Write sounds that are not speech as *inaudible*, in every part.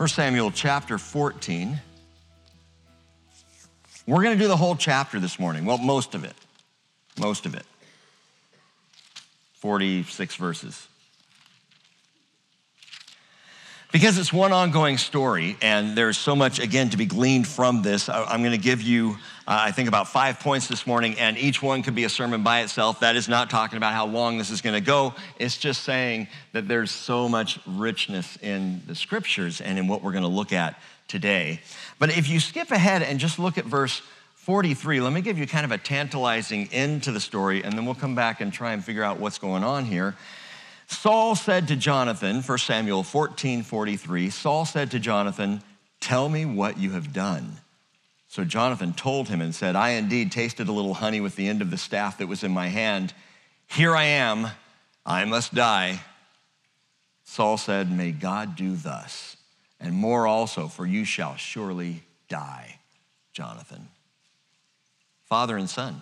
1 Samuel chapter 14. We're going to do the whole chapter this morning. Well, most of it. Most of it. 46 verses. Because it's one ongoing story, and there's so much, again, to be gleaned from this, I'm going to give you, Uh, I think, about five points this morning, and each one could be a sermon by itself. That is not talking about how long this is going to go. It's just saying that there's so much richness in the scriptures and in what we're going to look at today. But if you skip ahead and just look at verse 43, let me give you kind of a tantalizing end to the story, and then we'll come back and try and figure out what's going on here. Saul said to Jonathan, 1 Samuel 14 43, Saul said to Jonathan, Tell me what you have done. So Jonathan told him and said, I indeed tasted a little honey with the end of the staff that was in my hand. Here I am, I must die. Saul said, May God do thus, and more also, for you shall surely die, Jonathan. Father and son.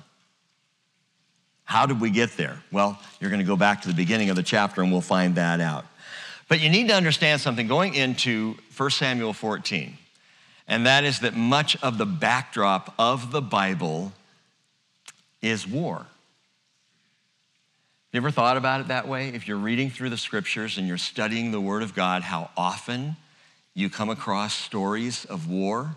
How did we get there? Well, you're going to go back to the beginning of the chapter and we'll find that out. But you need to understand something going into 1 Samuel 14, and that is that much of the backdrop of the Bible is war. You ever thought about it that way? If you're reading through the scriptures and you're studying the Word of God, how often you come across stories of war?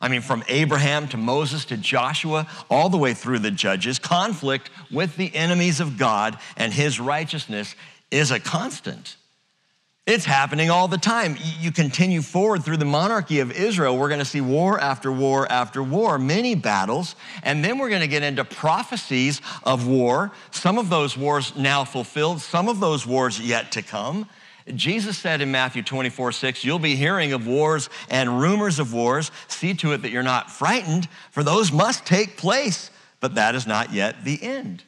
I mean, from Abraham to Moses to Joshua, all the way through the judges, conflict with the enemies of God and his righteousness is a constant. It's happening all the time. You continue forward through the monarchy of Israel, we're going to see war after war after war, many battles, and then we're going to get into prophecies of war. Some of those wars now fulfilled, some of those wars yet to come. Jesus said in Matthew 24, 6, you'll be hearing of wars and rumors of wars. See to it that you're not frightened, for those must take place, but that is not yet the end.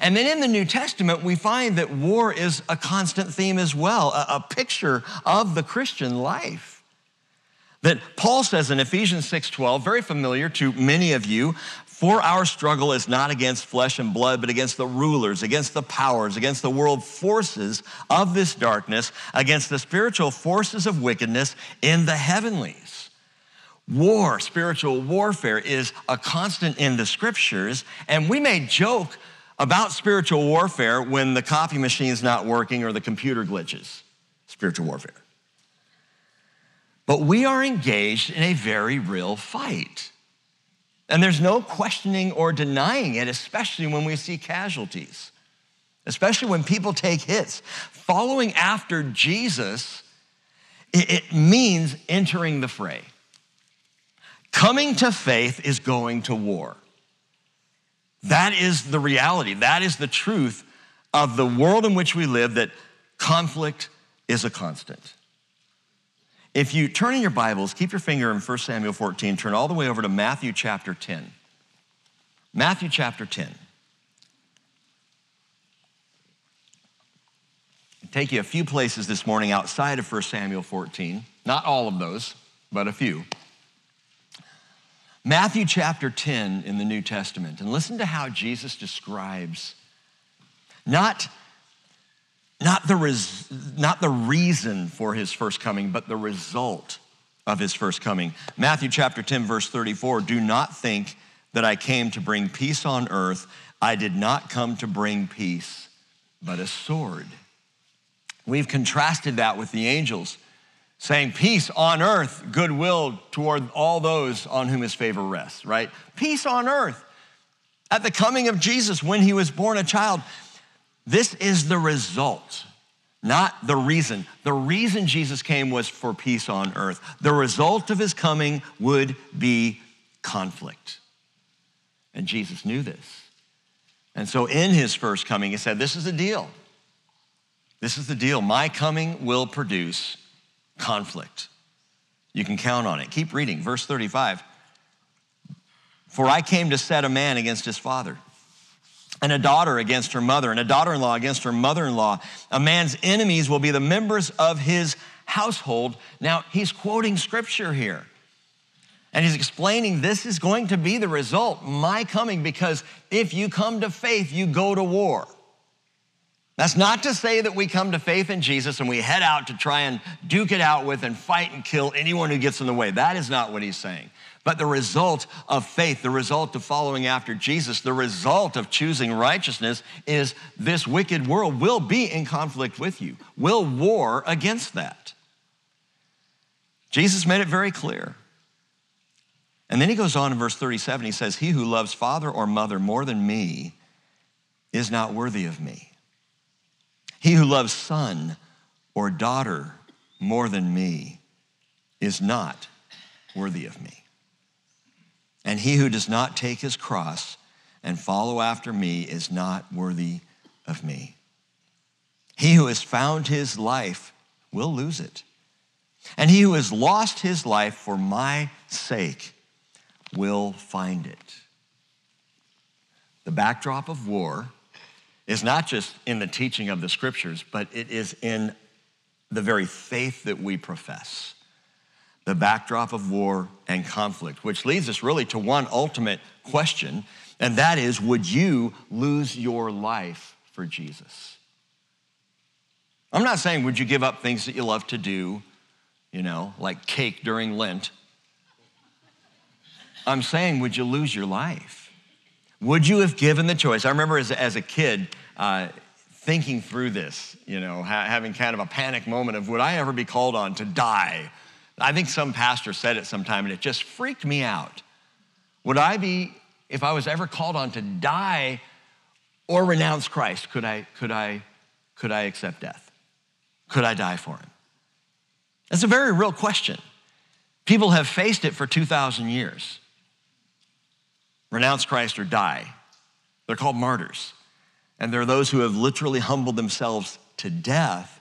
And then in the New Testament, we find that war is a constant theme as well, a, a picture of the Christian life that Paul says in Ephesians 6:12, very familiar to many of you, for our struggle is not against flesh and blood, but against the rulers, against the powers, against the world forces of this darkness, against the spiritual forces of wickedness in the heavenlies. War, spiritual warfare, is a constant in the scriptures, and we may joke about spiritual warfare when the copy machine's not working or the computer glitches. Spiritual warfare. But we are engaged in a very real fight. And there's no questioning or denying it, especially when we see casualties, especially when people take hits. Following after Jesus, it means entering the fray. Coming to faith is going to war. That is the reality. That is the truth of the world in which we live that conflict is a constant. If you turn in your Bibles, keep your finger in 1 Samuel 14, turn all the way over to Matthew chapter 10. Matthew chapter 10. take you a few places this morning outside of 1 Samuel 14. Not all of those, but a few. Matthew chapter 10 in the New Testament. And listen to how Jesus describes not not the, res, not the reason for his first coming, but the result of his first coming. Matthew chapter 10, verse 34 Do not think that I came to bring peace on earth. I did not come to bring peace, but a sword. We've contrasted that with the angels, saying, Peace on earth, goodwill toward all those on whom his favor rests, right? Peace on earth. At the coming of Jesus, when he was born a child, this is the result, not the reason. The reason Jesus came was for peace on earth. The result of his coming would be conflict. And Jesus knew this. And so in his first coming, he said, This is the deal. This is the deal. My coming will produce conflict. You can count on it. Keep reading, verse 35. For I came to set a man against his father and a daughter against her mother, and a daughter in law against her mother in law. A man's enemies will be the members of his household. Now, he's quoting scripture here. And he's explaining this is going to be the result, my coming, because if you come to faith, you go to war. That's not to say that we come to faith in Jesus and we head out to try and duke it out with and fight and kill anyone who gets in the way. That is not what he's saying. But the result of faith, the result of following after Jesus, the result of choosing righteousness is this wicked world will be in conflict with you, will war against that. Jesus made it very clear. And then he goes on in verse 37, he says, He who loves father or mother more than me is not worthy of me. He who loves son or daughter more than me is not worthy of me. And he who does not take his cross and follow after me is not worthy of me. He who has found his life will lose it. And he who has lost his life for my sake will find it. The backdrop of war is not just in the teaching of the scriptures, but it is in the very faith that we profess. The backdrop of war and conflict, which leads us really to one ultimate question, and that is would you lose your life for Jesus? I'm not saying would you give up things that you love to do, you know, like cake during Lent. I'm saying, would you lose your life? Would you have given the choice? I remember as, as a kid uh, thinking through this, you know, ha- having kind of a panic moment of would I ever be called on to die? I think some pastor said it sometime and it just freaked me out. Would I be, if I was ever called on to die or renounce Christ, could I, could I, could I accept death? Could I die for him? That's a very real question. People have faced it for 2,000 years renounce Christ or die. They're called martyrs. And there are those who have literally humbled themselves to death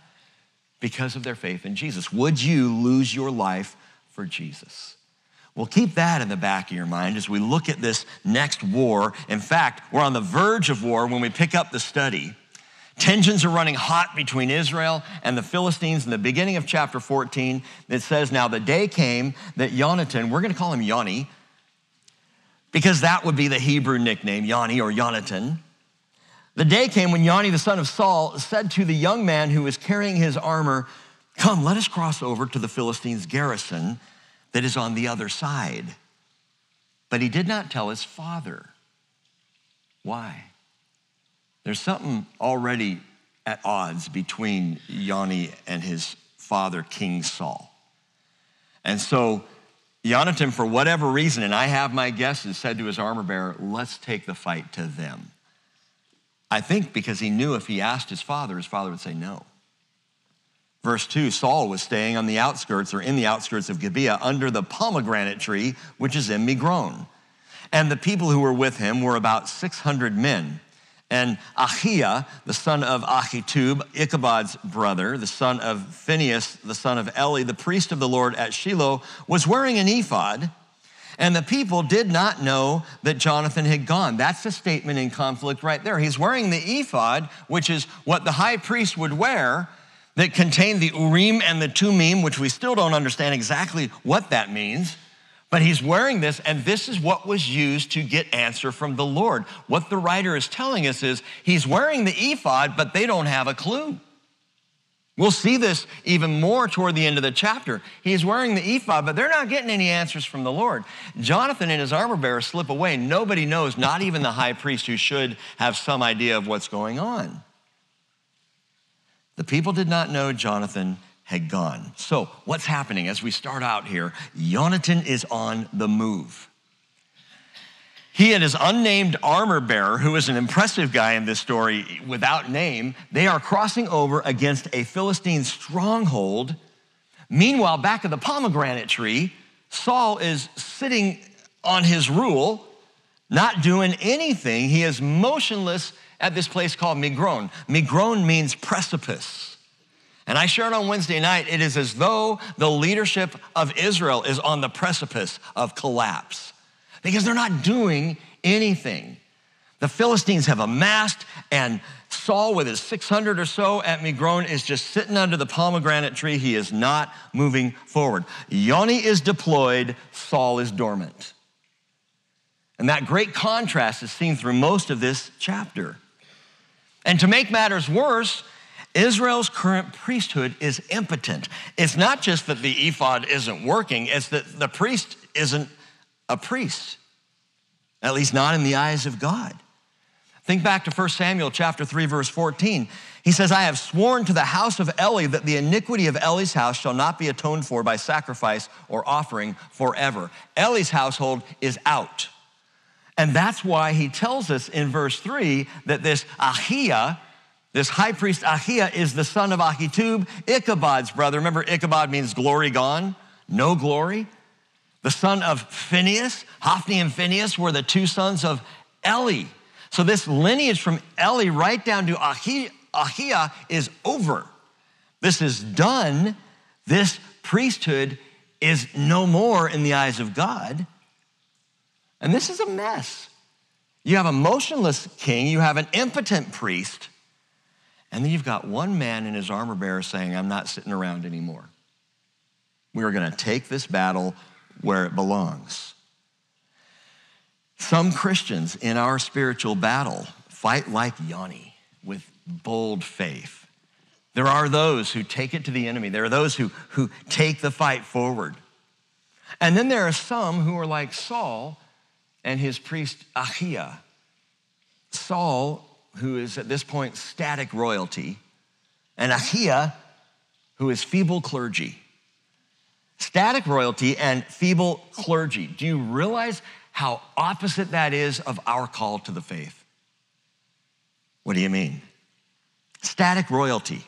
because of their faith in Jesus. Would you lose your life for Jesus? Well, keep that in the back of your mind as we look at this next war. In fact, we're on the verge of war when we pick up the study. Tensions are running hot between Israel and the Philistines in the beginning of chapter 14. It says, Now the day came that Jonathan, we're going to call him Yoni, because that would be the Hebrew nickname, Yanni or Yonatan. The day came when Yanni, the son of Saul, said to the young man who was carrying his armor, Come, let us cross over to the Philistines' garrison that is on the other side. But he did not tell his father. Why? There's something already at odds between Yanni and his father, King Saul. And so Jonathan, for whatever reason, and I have my guesses, said to his armor bearer, Let's take the fight to them. I think because he knew if he asked his father, his father would say no. Verse 2 Saul was staying on the outskirts or in the outskirts of Gibeah under the pomegranate tree, which is in Migron. And the people who were with him were about 600 men. And Achiah, the son of Ahitub, Ichabod's brother, the son of Phinehas, the son of Eli, the priest of the Lord at Shiloh, was wearing an ephod. And the people did not know that Jonathan had gone. That's a statement in conflict right there. He's wearing the ephod, which is what the high priest would wear, that contained the Urim and the Thummim, which we still don't understand exactly what that means. But he's wearing this, and this is what was used to get answer from the Lord. What the writer is telling us is he's wearing the ephod, but they don't have a clue. We'll see this even more toward the end of the chapter. He's wearing the ephod, but they're not getting any answers from the Lord. Jonathan and his armor bearer slip away. Nobody knows, not even the high priest who should have some idea of what's going on. The people did not know Jonathan had gone. So, what's happening as we start out here? Jonathan is on the move. He and his unnamed armor bearer, who is an impressive guy in this story without name, they are crossing over against a Philistine stronghold. Meanwhile, back at the pomegranate tree, Saul is sitting on his rule, not doing anything. He is motionless at this place called Migron. Migron means precipice. And I shared on Wednesday night, it is as though the leadership of Israel is on the precipice of collapse because they're not doing anything. The Philistines have amassed, and Saul, with his 600 or so at Migron, is just sitting under the pomegranate tree. He is not moving forward. Yoni is deployed, Saul is dormant. And that great contrast is seen through most of this chapter. And to make matters worse, Israel's current priesthood is impotent. It's not just that the ephod isn't working, it's that the priest isn't a priest, at least not in the eyes of God. Think back to 1 Samuel chapter 3 verse 14. He says, "I have sworn to the house of Eli that the iniquity of Eli's house shall not be atoned for by sacrifice or offering forever." Eli's household is out. And that's why he tells us in verse 3 that this Ahiah, this high priest Ahiah is the son of Ahitub, Ichabod's brother. Remember, Ichabod means glory gone, no glory. The son of Phinehas, Hophni and Phinehas were the two sons of Eli. So this lineage from Eli right down to Ahiah is over. This is done. This priesthood is no more in the eyes of God. And this is a mess. You have a motionless king, you have an impotent priest, and then you've got one man in his armor bearer saying, I'm not sitting around anymore. We are going to take this battle where it belongs. Some Christians in our spiritual battle fight like Yanni with bold faith. There are those who take it to the enemy. There are those who, who take the fight forward. And then there are some who are like Saul and his priest Ahiah. Saul, who is at this point static royalty, and Ahiah, who is feeble clergy. Static royalty and feeble clergy. Do you realize how opposite that is of our call to the faith? What do you mean? Static royalty.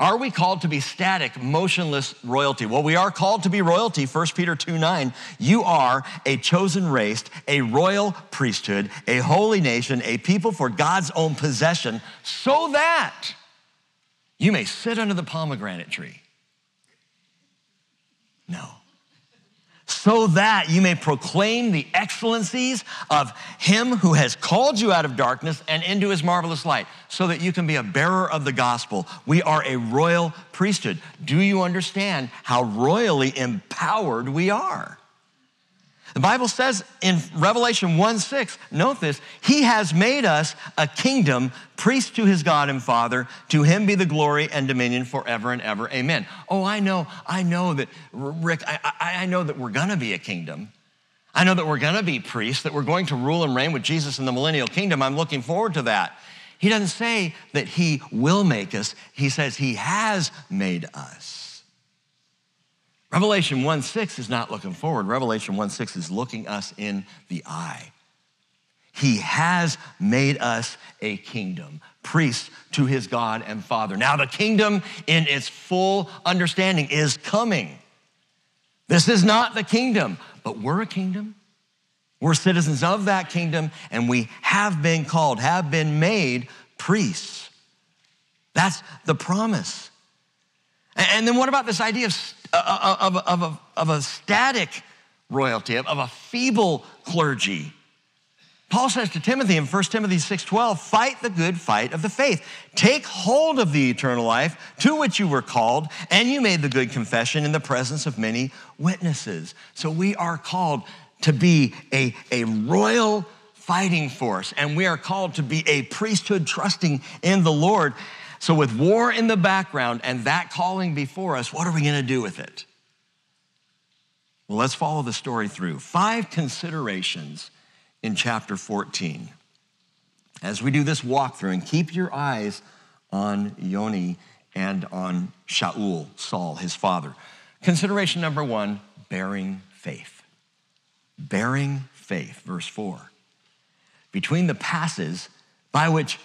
Are we called to be static, motionless royalty? Well, we are called to be royalty. 1 Peter 2 9. You are a chosen race, a royal priesthood, a holy nation, a people for God's own possession, so that you may sit under the pomegranate tree. No so that you may proclaim the excellencies of him who has called you out of darkness and into his marvelous light, so that you can be a bearer of the gospel. We are a royal priesthood. Do you understand how royally empowered we are? The Bible says in Revelation 1 6, note this, He has made us a kingdom, priest to His God and Father. To Him be the glory and dominion forever and ever. Amen. Oh, I know, I know that, Rick, I, I, I know that we're gonna be a kingdom. I know that we're gonna be priests, that we're going to rule and reign with Jesus in the millennial kingdom. I'm looking forward to that. He doesn't say that He will make us, He says He has made us. Revelation 1 6 is not looking forward. Revelation 1 6 is looking us in the eye. He has made us a kingdom, priests to his God and Father. Now, the kingdom in its full understanding is coming. This is not the kingdom, but we're a kingdom. We're citizens of that kingdom, and we have been called, have been made priests. That's the promise. And then what about this idea of of, of, of, of a static royalty, of, of a feeble clergy. Paul says to Timothy in 1 Timothy 6:12, "Fight the good fight of the faith. Take hold of the eternal life to which you were called, and you made the good confession in the presence of many witnesses." So we are called to be a, a royal fighting force, and we are called to be a priesthood trusting in the Lord. So, with war in the background and that calling before us, what are we going to do with it? Well, let's follow the story through. Five considerations in chapter 14. As we do this walkthrough, and keep your eyes on Yoni and on Shaul, Saul, his father. Consideration number one bearing faith. Bearing faith, verse 4. Between the passes by which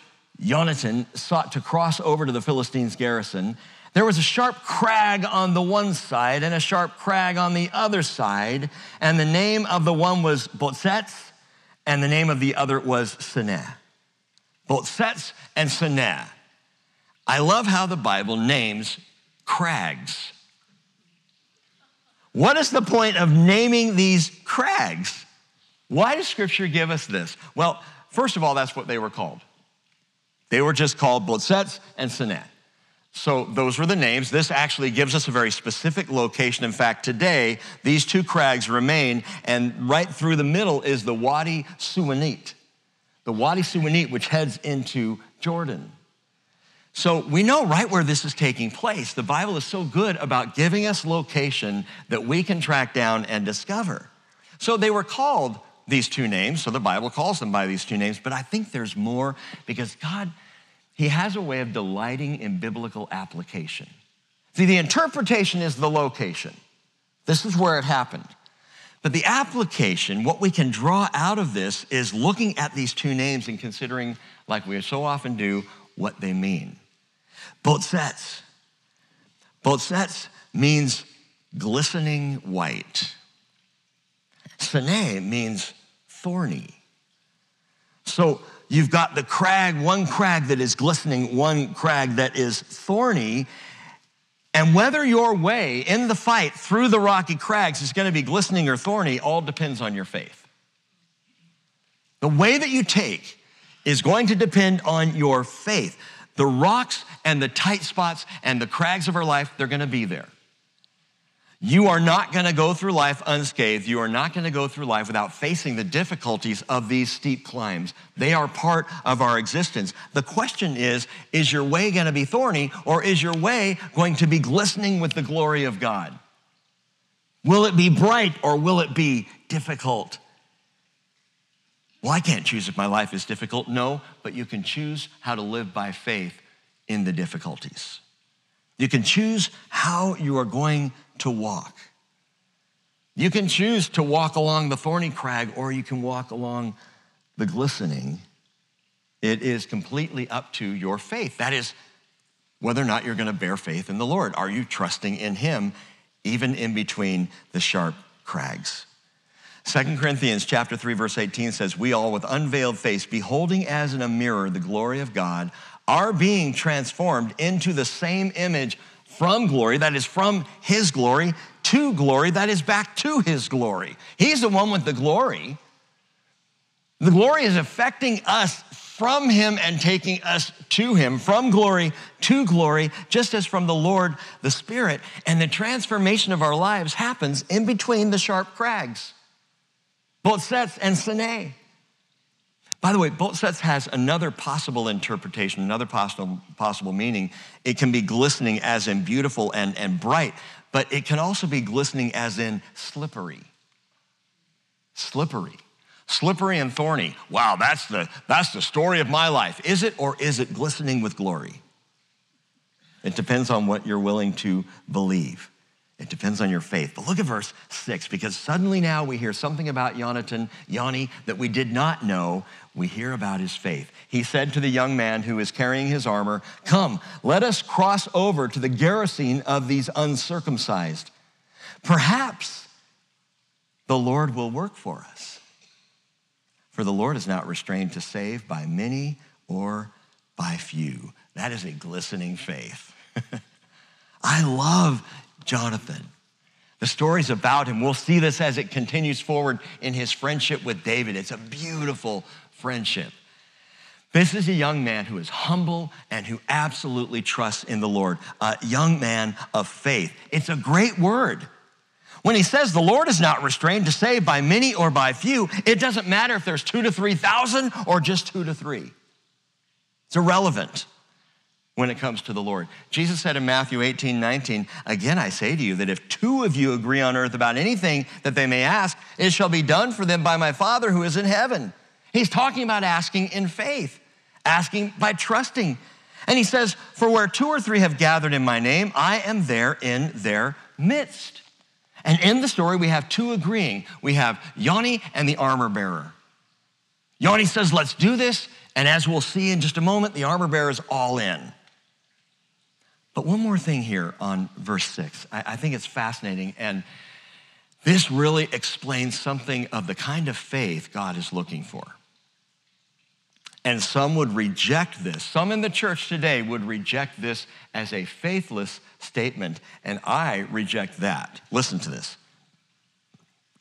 Jonathan sought to cross over to the Philistines' garrison, there was a sharp crag on the one side and a sharp crag on the other side, and the name of the one was Bozez, and the name of the other was Seneh. Bozez and Seneh. I love how the Bible names crags. What is the point of naming these crags? Why does Scripture give us this? Well, first of all, that's what they were called. They were just called Bozez and Seneh. So those were the names. This actually gives us a very specific location. In fact, today, these two crags remain, and right through the middle is the Wadi Suwanit. The Wadi Suwanit, which heads into Jordan. So we know right where this is taking place. The Bible is so good about giving us location that we can track down and discover. So they were called these two names, so the Bible calls them by these two names, but I think there's more because God, He has a way of delighting in biblical application. See, the interpretation is the location. This is where it happened. But the application, what we can draw out of this is looking at these two names and considering, like we so often do, what they mean. Botzets. Both sets means glistening white. Sene means thorny. So you've got the crag, one crag that is glistening, one crag that is thorny. And whether your way in the fight through the rocky crags is going to be glistening or thorny all depends on your faith. The way that you take is going to depend on your faith. The rocks and the tight spots and the crags of our life, they're going to be there. You are not going to go through life unscathed. You are not going to go through life without facing the difficulties of these steep climbs. They are part of our existence. The question is is your way going to be thorny or is your way going to be glistening with the glory of God? Will it be bright or will it be difficult? Well, I can't choose if my life is difficult. No, but you can choose how to live by faith in the difficulties. You can choose how you are going to walk. You can choose to walk along the thorny crag or you can walk along the glistening. It is completely up to your faith. That is whether or not you're going to bear faith in the Lord. Are you trusting in Him even in between the sharp crags? Second Corinthians chapter 3 verse 18 says, "We all with unveiled face beholding as in a mirror the glory of God are being transformed into the same image from glory, that is from his glory, to glory, that is back to his glory. He's the one with the glory. The glory is affecting us from him and taking us to him, from glory to glory, just as from the Lord, the Spirit. And the transformation of our lives happens in between the sharp crags. Botzets and Sene. By the way, Botzets has another possible interpretation, another possible, possible meaning. It can be glistening as in beautiful and, and bright, but it can also be glistening as in slippery. Slippery. Slippery and thorny. Wow, that's the, that's the story of my life. Is it or is it glistening with glory? It depends on what you're willing to believe. It depends on your faith. But look at verse six, because suddenly now we hear something about Jonathan, Yanni, that we did not know. We hear about his faith. He said to the young man who is carrying his armor, Come, let us cross over to the garrison of these uncircumcised. Perhaps the Lord will work for us. For the Lord is not restrained to save by many or by few. That is a glistening faith. *laughs* I love Jonathan. The story's about him. We'll see this as it continues forward in his friendship with David. It's a beautiful friendship. This is a young man who is humble and who absolutely trusts in the Lord, a young man of faith. It's a great word. When he says the Lord is not restrained to save by many or by few, it doesn't matter if there's two to 3,000 or just two to three. It's irrelevant when it comes to the Lord. Jesus said in Matthew 18, 19, Again, I say to you that if two of you agree on earth about anything that they may ask, it shall be done for them by my Father who is in heaven. He's talking about asking in faith, asking by trusting. And he says, For where two or three have gathered in my name, I am there in their midst. And in the story, we have two agreeing. We have Yanni and the armor bearer. Yanni says, Let's do this. And as we'll see in just a moment, the armor bearer is all in. But one more thing here on verse six. I, I think it's fascinating. And this really explains something of the kind of faith God is looking for. And some would reject this. Some in the church today would reject this as a faithless statement, and I reject that. Listen to this.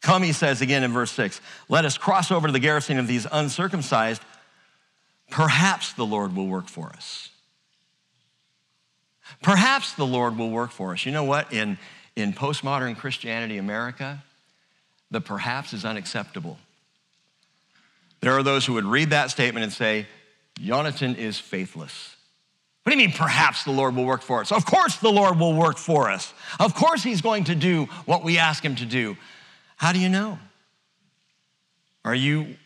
Come, he says again in verse 6, let us cross over to the garrison of these uncircumcised. Perhaps the Lord will work for us. Perhaps the Lord will work for us. You know what? In, in postmodern Christianity America, the perhaps is unacceptable. There are those who would read that statement and say, Jonathan is faithless. What do you mean, perhaps the Lord will work for us? Of course, the Lord will work for us. Of course, He's going to do what we ask Him to do. How do you know? Are you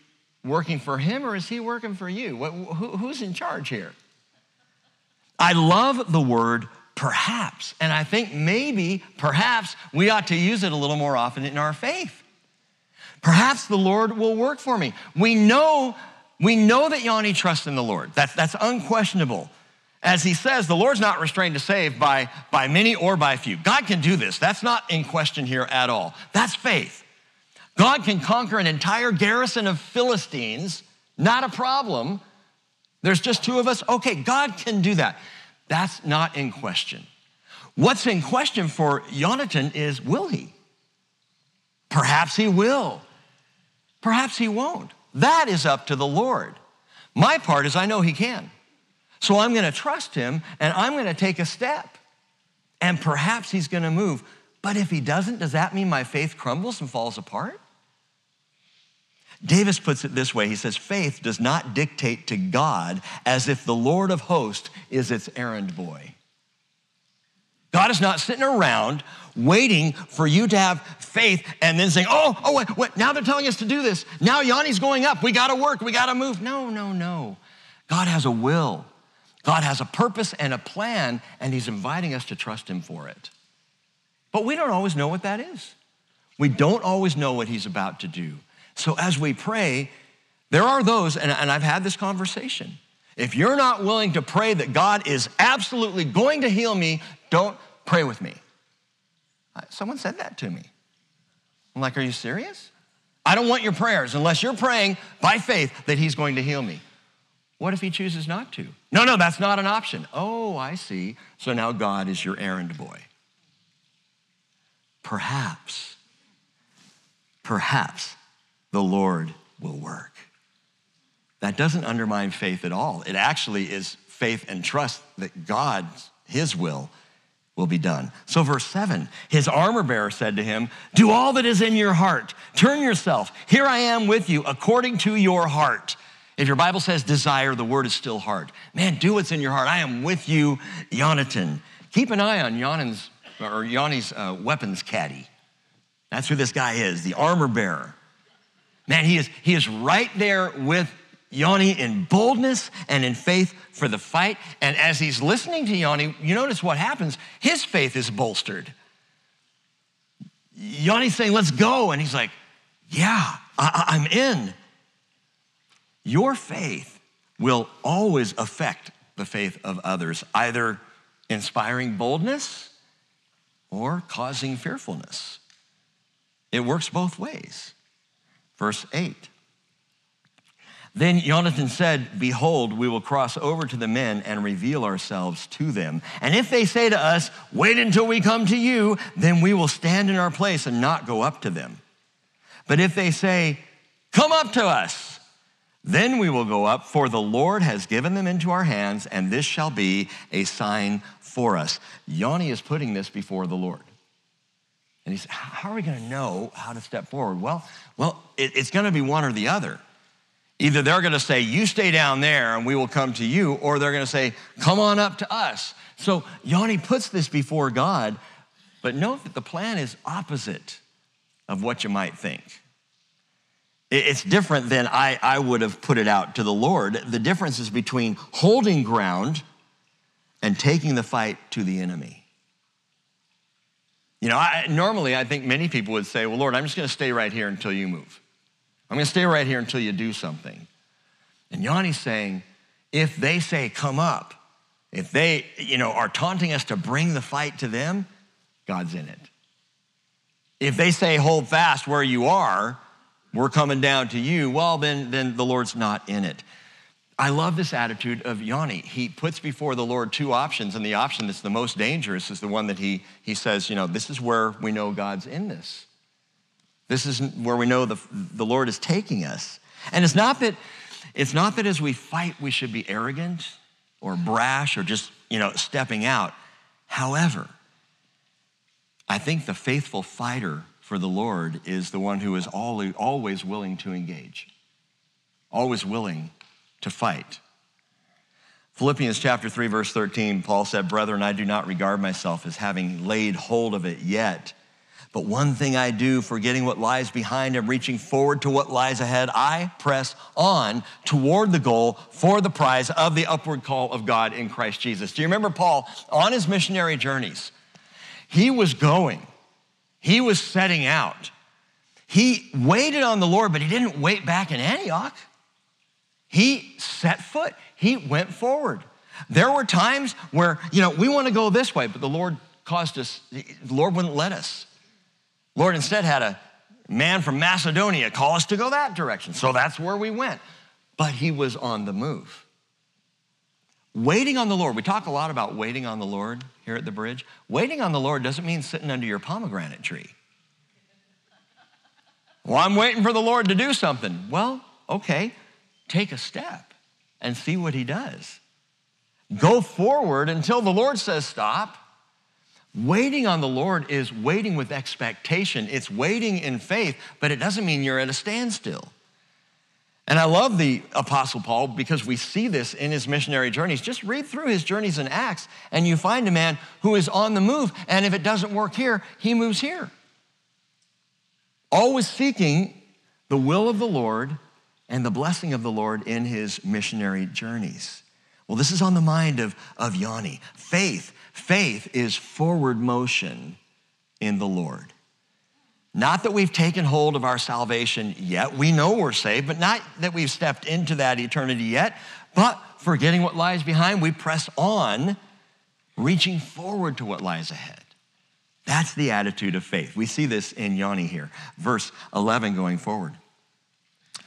working for Him or is He working for you? who's in charge here? I love the word perhaps, and I think maybe, perhaps, we ought to use it a little more often in our faith. Perhaps the Lord will work for me. We know, we know that Yanni trusts in the Lord. That's, that's unquestionable. As he says, the Lord's not restrained to save by, by many or by few. God can do this. That's not in question here at all. That's faith. God can conquer an entire garrison of Philistines, not a problem. There's just two of us. Okay, God can do that. That's not in question. What's in question for Jonathan is will he? Perhaps he will. Perhaps he won't. That is up to the Lord. My part is I know he can. So I'm going to trust him and I'm going to take a step. And perhaps he's going to move. But if he doesn't, does that mean my faith crumbles and falls apart? Davis puts it this way he says, faith does not dictate to God as if the Lord of hosts is its errand boy. God is not sitting around waiting for you to have faith and then saying, oh, oh, wait, wait, now they're telling us to do this. Now Yanni's going up. We got to work. We got to move. No, no, no. God has a will. God has a purpose and a plan, and He's inviting us to trust Him for it. But we don't always know what that is. We don't always know what He's about to do. So as we pray, there are those, and, and I've had this conversation. If you're not willing to pray that God is absolutely going to heal me, don't pray with me. Someone said that to me. I'm like, are you serious? I don't want your prayers unless you're praying by faith that He's going to heal me. What if he chooses not to? No, no, that's not an option. Oh, I see. So now God is your errand boy. Perhaps, perhaps the Lord will work. That doesn't undermine faith at all. It actually is faith and trust that God, his will, will be done. So, verse 7 his armor bearer said to him, Do all that is in your heart. Turn yourself. Here I am with you, according to your heart. If your Bible says desire, the word is still heart. Man, do what's in your heart. I am with you, Jonathan. Keep an eye on Yanni's, or Yanni's uh, weapons caddy. That's who this guy is, the armor bearer. Man, he is, he is right there with Yanni in boldness and in faith for the fight. And as he's listening to Yanni, you notice what happens. His faith is bolstered. Yanni's saying, let's go. And he's like, yeah, I, I'm in. Your faith will always affect the faith of others, either inspiring boldness or causing fearfulness. It works both ways. Verse 8. Then Jonathan said, Behold, we will cross over to the men and reveal ourselves to them. And if they say to us, Wait until we come to you, then we will stand in our place and not go up to them. But if they say, Come up to us, then we will go up, for the Lord has given them into our hands, and this shall be a sign for us. Yanni is putting this before the Lord. And he said, How are we going to know how to step forward? Well, well, it, it's going to be one or the other. Either they're going to say, You stay down there and we will come to you, or they're going to say, Come on up to us. So Yanni puts this before God, but note that the plan is opposite of what you might think. It's different than I, I would have put it out to the Lord. The difference is between holding ground and taking the fight to the enemy. You know, I, normally I think many people would say, Well, Lord, I'm just going to stay right here until you move. I'm going to stay right here until you do something. And Yanni's saying, if they say, Come up, if they, you know, are taunting us to bring the fight to them, God's in it. If they say, Hold fast where you are, we're coming down to you, well, then, then the Lord's not in it. I love this attitude of Yanni. He puts before the Lord two options, and the option that's the most dangerous is the one that he, he says, you know, this is where we know God's in this. This is where we know the, the Lord is taking us. And it's not that it's not that as we fight we should be arrogant or brash or just, you know, stepping out. However, I think the faithful fighter for the Lord is the one who is always willing to engage, always willing to fight. Philippians chapter 3, verse 13, Paul said, Brethren, I do not regard myself as having laid hold of it yet. But one thing I do, forgetting what lies behind and reaching forward to what lies ahead, I press on toward the goal for the prize of the upward call of God in Christ Jesus. Do you remember Paul on his missionary journeys? He was going, he was setting out. He waited on the Lord, but he didn't wait back in Antioch. He set foot, he went forward. There were times where, you know, we want to go this way, but the Lord caused us, the Lord wouldn't let us. Lord instead had a man from Macedonia call us to go that direction. So that's where we went. But he was on the move. Waiting on the Lord, we talk a lot about waiting on the Lord here at the bridge. Waiting on the Lord doesn't mean sitting under your pomegranate tree. Well, I'm waiting for the Lord to do something. Well, okay, take a step and see what he does. Go forward until the Lord says stop. Waiting on the Lord is waiting with expectation. It's waiting in faith, but it doesn't mean you're at a standstill. And I love the Apostle Paul because we see this in his missionary journeys. Just read through his journeys in Acts, and you find a man who is on the move. And if it doesn't work here, he moves here. Always seeking the will of the Lord and the blessing of the Lord in his missionary journeys. Well, this is on the mind of, of Yanni. Faith. Faith is forward motion in the Lord. Not that we've taken hold of our salvation yet. We know we're saved, but not that we've stepped into that eternity yet. But forgetting what lies behind, we press on, reaching forward to what lies ahead. That's the attitude of faith. We see this in Yanni here, verse 11 going forward.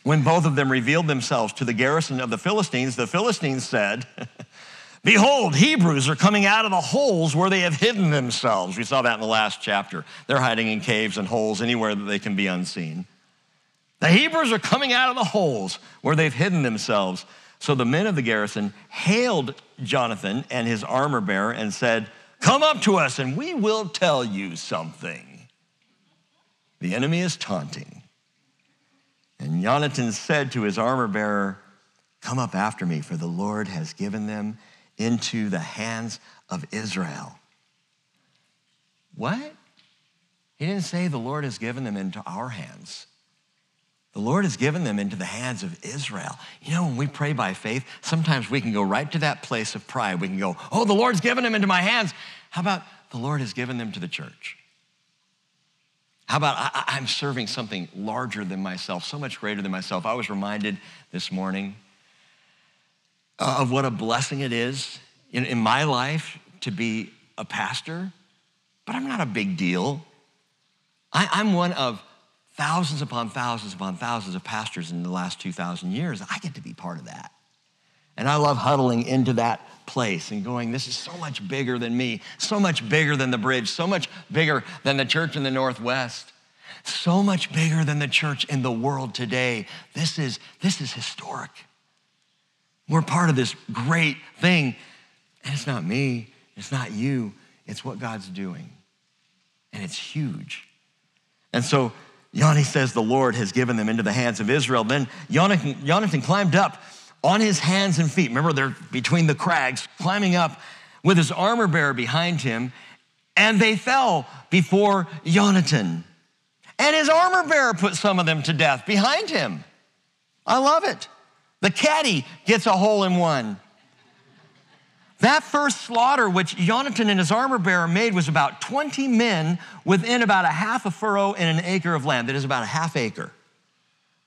When both of them revealed themselves to the garrison of the Philistines, the Philistines said, *laughs* Behold, Hebrews are coming out of the holes where they have hidden themselves. We saw that in the last chapter. They're hiding in caves and holes anywhere that they can be unseen. The Hebrews are coming out of the holes where they've hidden themselves. So the men of the garrison hailed Jonathan and his armor bearer and said, Come up to us and we will tell you something. The enemy is taunting. And Jonathan said to his armor bearer, Come up after me, for the Lord has given them into the hands of Israel. What? He didn't say the Lord has given them into our hands. The Lord has given them into the hands of Israel. You know, when we pray by faith, sometimes we can go right to that place of pride. We can go, oh, the Lord's given them into my hands. How about the Lord has given them to the church? How about I, am serving something larger than myself, so much greater than myself? I was reminded this morning of what a blessing it is in, in my life to be a pastor, but I'm not a big deal. I, I'm one of thousands upon thousands upon thousands of pastors in the last 2,000 years. I get to be part of that. And I love huddling into that place and going, this is so much bigger than me, so much bigger than the bridge, so much bigger than the church in the Northwest, so much bigger than the church in the world today. This is, this is historic. We're part of this great thing. And it's not me, it's not you, it's what God's doing. And it's huge. And so Yanni says the Lord has given them into the hands of Israel. Then Jonathan, Jonathan climbed up on his hands and feet. Remember, they're between the crags, climbing up with his armor bearer behind him, and they fell before Jonathan. And his armor bearer put some of them to death behind him. I love it. The caddy gets a hole in one. That first slaughter, which Jonathan and his armor bearer made, was about 20 men within about a half a furrow in an acre of land. That is about a half acre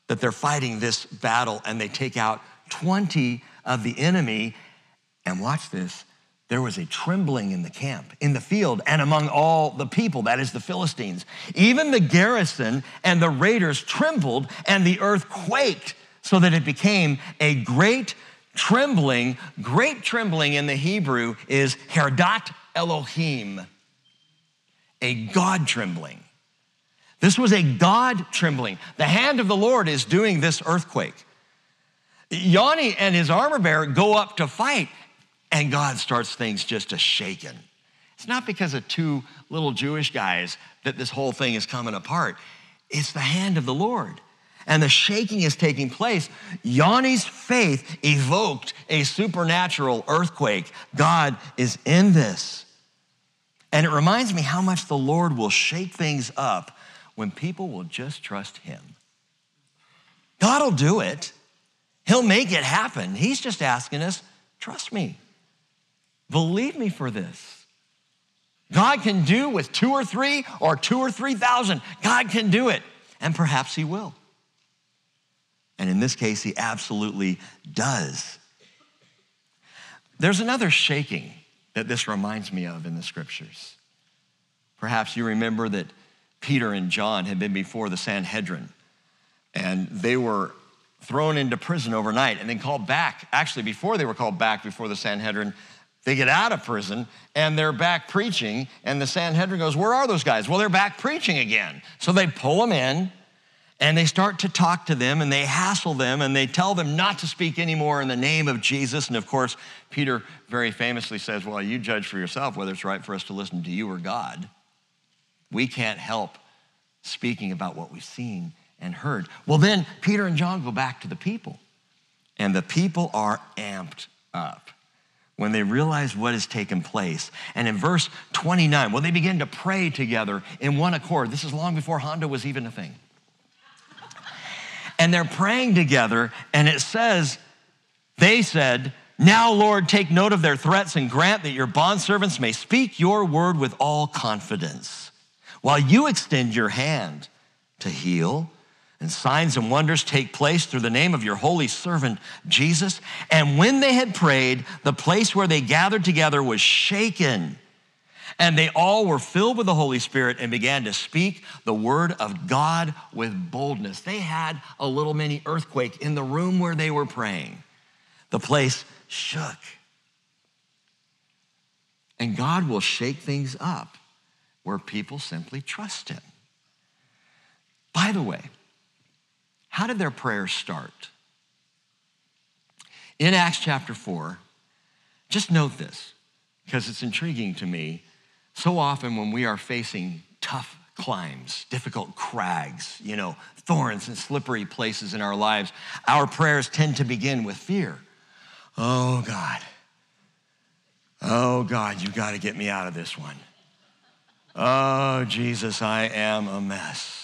that they're fighting this battle, and they take out 20 of the enemy. And watch this there was a trembling in the camp, in the field, and among all the people, that is the Philistines. Even the garrison and the raiders trembled, and the earth quaked so that it became a great trembling. Great trembling in the Hebrew is Herdat Elohim, a God trembling. This was a God trembling. The hand of the Lord is doing this earthquake. Yanni and his armor bearer go up to fight, and God starts things just a shaking. It's not because of two little Jewish guys that this whole thing is coming apart. It's the hand of the Lord. and the shaking is taking place, Yanni's faith evoked a supernatural earthquake. God is in this. And it reminds me how much the Lord will shake things up when people will just trust Him. God will do it, He'll make it happen. He's just asking us, trust me, believe me for this. God can do with two or three or two or three thousand. God can do it, and perhaps He will. And in this case, He absolutely does. There's another shaking that this reminds me of in the scriptures. Perhaps you remember that Peter and John had been before the Sanhedrin and they were thrown into prison overnight and then called back. Actually, before they were called back before the Sanhedrin, they get out of prison and they're back preaching, and the Sanhedrin goes, Where are those guys? Well, they're back preaching again. So they pull them in and they start to talk to them and they hassle them and they tell them not to speak anymore in the name of Jesus. And of course, Peter very famously says, Well, you judge for yourself whether it's right for us to listen to you or God. We can't help speaking about what we've seen and heard. Well, then Peter and John go back to the people, and the people are amped up when they realize what has taken place. And in verse 29, well, they begin to pray together in one accord. This is long before Honda was even a thing and they're praying together, and it says, they said, Now, Lord, take note of their threats and grant that your bondservants may speak your word with all confidence, while you extend your hand to heal. And signs and wonders take place through the name of your holy servant Jesus. And when they had prayed, the place where they gathered together was shaken and they all were filled with the Holy Spirit and began to speak the word of God with boldness. They had a little mini earthquake in the room where they were praying. The place shook. And God will shake things up where people simply trust Him. By the way, how did their prayers start? In Acts chapter 4, just note this because it's intriguing to me so often, when we are facing tough climbs, difficult crags, you know, thorns and slippery places in our lives, our prayers tend to begin with fear. Oh, God. Oh, God, you got to get me out of this one. Oh, Jesus, I am a mess.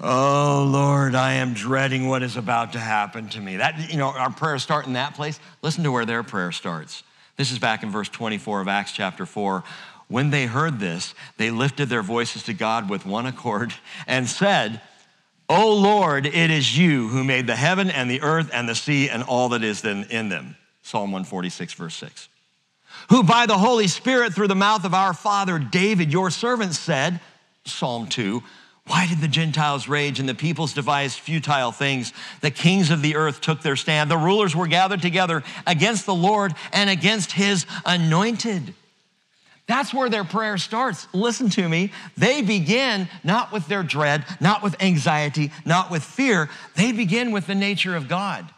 Oh, Lord, I am dreading what is about to happen to me. That, you know, our prayers start in that place. Listen to where their prayer starts. This is back in verse 24 of Acts chapter 4. When they heard this, they lifted their voices to God with one accord and said, O Lord, it is you who made the heaven and the earth and the sea and all that is in them. Psalm 146, verse 6. Who by the Holy Spirit, through the mouth of our father David, your servant, said, Psalm 2, why did the Gentiles rage and the peoples devise futile things? The kings of the earth took their stand. The rulers were gathered together against the Lord and against his anointed. That's where their prayer starts. Listen to me. They begin not with their dread, not with anxiety, not with fear. They begin with the nature of God.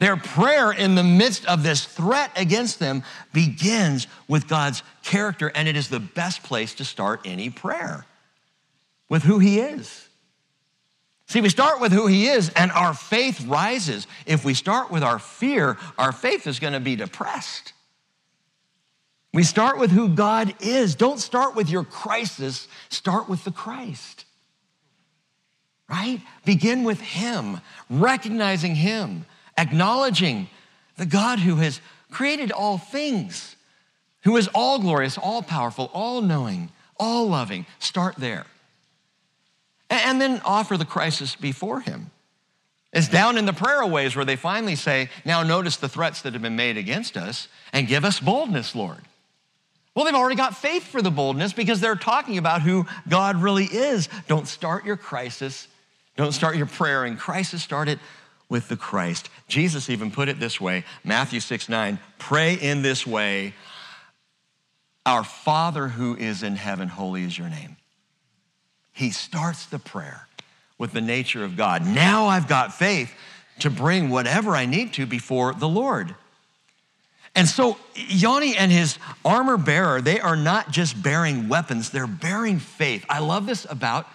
Their prayer in the midst of this threat against them begins with God's character, and it is the best place to start any prayer with who He is. See, we start with who He is, and our faith rises. If we start with our fear, our faith is going to be depressed. We start with who God is. Don't start with your crisis, start with the Christ. Right? Begin with Him, recognizing Him, acknowledging the God who has created all things, who is all glorious, all powerful, all knowing, all loving. Start there. And then offer the crisis before Him. It's down in the prayer ways where they finally say, Now notice the threats that have been made against us and give us boldness, Lord. Well, they've already got faith for the boldness because they're talking about who God really is. Don't start your crisis, don't start your prayer in crisis, start it with the Christ. Jesus even put it this way Matthew 6 9, pray in this way Our Father who is in heaven, holy is your name. He starts the prayer with the nature of God. Now I've got faith to bring whatever I need to before the Lord. And so Yanni and his armor bearer, they are not just bearing weapons, they're bearing faith. I love this about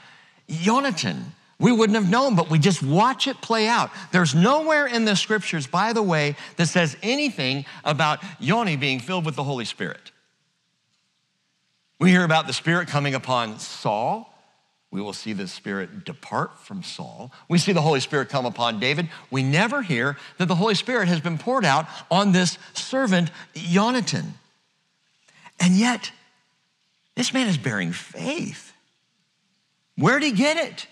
Jonathan. We wouldn't have known, but we just watch it play out. There's nowhere in the scriptures, by the way, that says anything about Yoni being filled with the Holy Spirit. We hear about the Spirit coming upon Saul. We will see the Spirit depart from Saul. We see the Holy Spirit come upon David. We never hear that the Holy Spirit has been poured out on this servant, Jonathan. And yet, this man is bearing faith. Where'd he get it?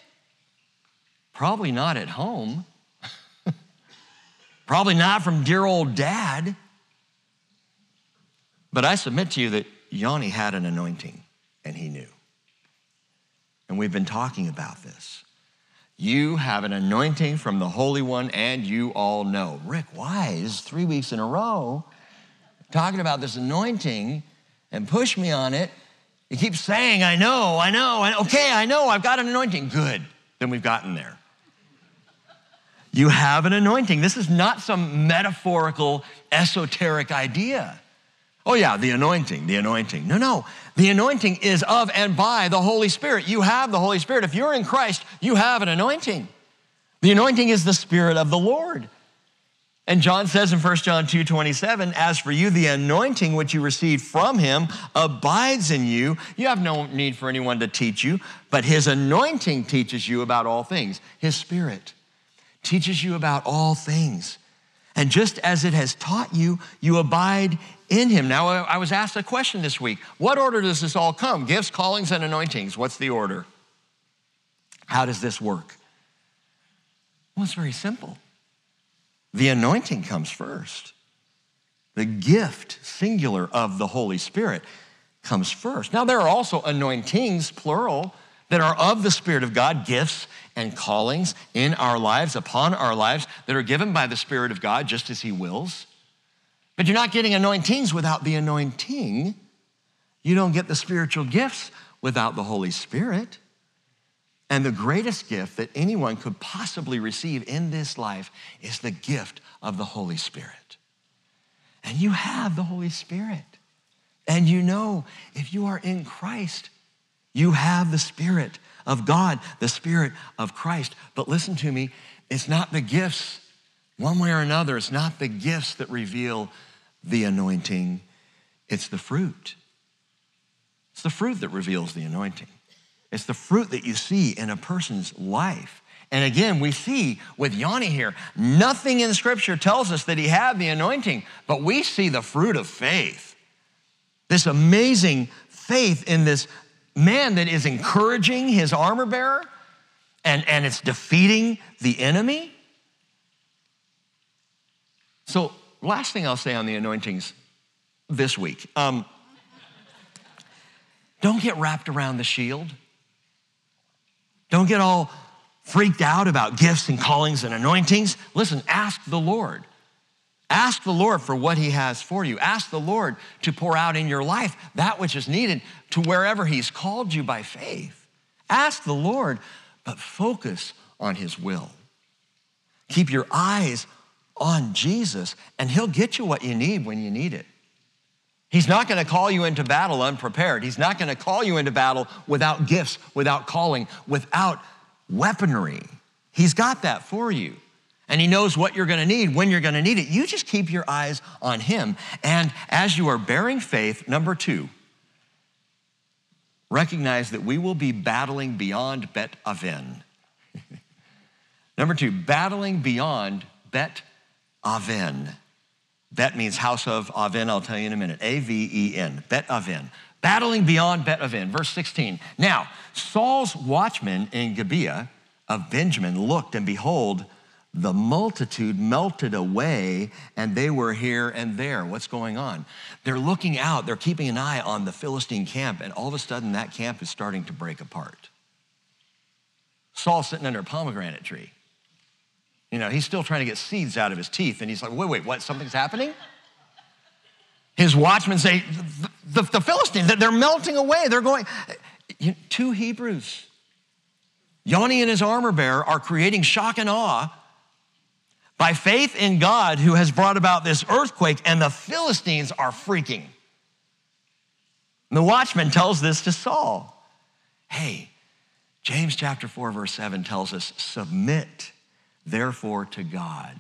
Probably not at home. *laughs* Probably not from dear old dad. But I submit to you that Yanni had an anointing and he knew. And we've been talking about this. You have an anointing from the Holy One, and you all know. Rick, Wise, three weeks in a row talking about this anointing and push me on it. You keep saying, I know, I know, okay, I know, I've got an anointing. Good. Then we've gotten there. You have an anointing. This is not some metaphorical, esoteric idea. Oh, yeah, the anointing, the anointing. No, no. The anointing is of and by the Holy Spirit. You have the Holy Spirit. If you're in Christ, you have an anointing. The anointing is the Spirit of the Lord. And John says in 1 John 2 27, as for you, the anointing which you received from him abides in you. You have no need for anyone to teach you, but his anointing teaches you about all things. His spirit teaches you about all things. And just as it has taught you, you abide in him. Now, I was asked a question this week What order does this all come? Gifts, callings, and anointings. What's the order? How does this work? Well, it's very simple. The anointing comes first. The gift, singular, of the Holy Spirit comes first. Now, there are also anointings, plural, that are of the Spirit of God, gifts and callings in our lives, upon our lives, that are given by the Spirit of God just as He wills. But you're not getting anointings without the anointing. You don't get the spiritual gifts without the Holy Spirit. And the greatest gift that anyone could possibly receive in this life is the gift of the Holy Spirit. And you have the Holy Spirit. And you know, if you are in Christ, you have the Spirit of God, the Spirit of Christ. But listen to me, it's not the gifts, one way or another, it's not the gifts that reveal the anointing, it's the fruit. It's the fruit that reveals the anointing. It's the fruit that you see in a person's life. And again, we see with Yanni here, nothing in Scripture tells us that he had the anointing, but we see the fruit of faith. This amazing faith in this man that is encouraging his armor bearer and, and it's defeating the enemy. So last thing I'll say on the anointings this week um, don't get wrapped around the shield. Don't get all freaked out about gifts and callings and anointings. Listen, ask the Lord. Ask the Lord for what He has for you. Ask the Lord to pour out in your life that which is needed to wherever He's called you by faith. Ask the Lord, but focus on His will. Keep your eyes on Jesus, and He'll get you what you need when you need it. He's not going to call you into battle unprepared. He's not going to call you into battle without gifts, without calling, without weaponry. He's got that for you. And He knows what you're going to need, when you're going to need it. You just keep your eyes on Him. And as you are bearing faith, number two, recognize that we will be battling beyond Bet Aven. *laughs* number two, battling beyond Bet Aven. Bet means house of Aven, I'll tell you in a minute. A V E N, Bet Aven. Battling beyond Bet Aven. Verse 16. Now, Saul's watchmen in Gibeah of Benjamin looked, and behold, the multitude melted away, and they were here and there. What's going on? They're looking out, they're keeping an eye on the Philistine camp, and all of a sudden that camp is starting to break apart. Saul sitting under a pomegranate tree. You know, he's still trying to get seeds out of his teeth. And he's like, wait, wait, what? Something's happening? His watchmen say, the, the, the Philistines, they're melting away. They're going. Two Hebrews, Yoni and his armor bearer, are creating shock and awe by faith in God who has brought about this earthquake, and the Philistines are freaking. And the watchman tells this to Saul Hey, James chapter 4, verse 7 tells us submit therefore to God,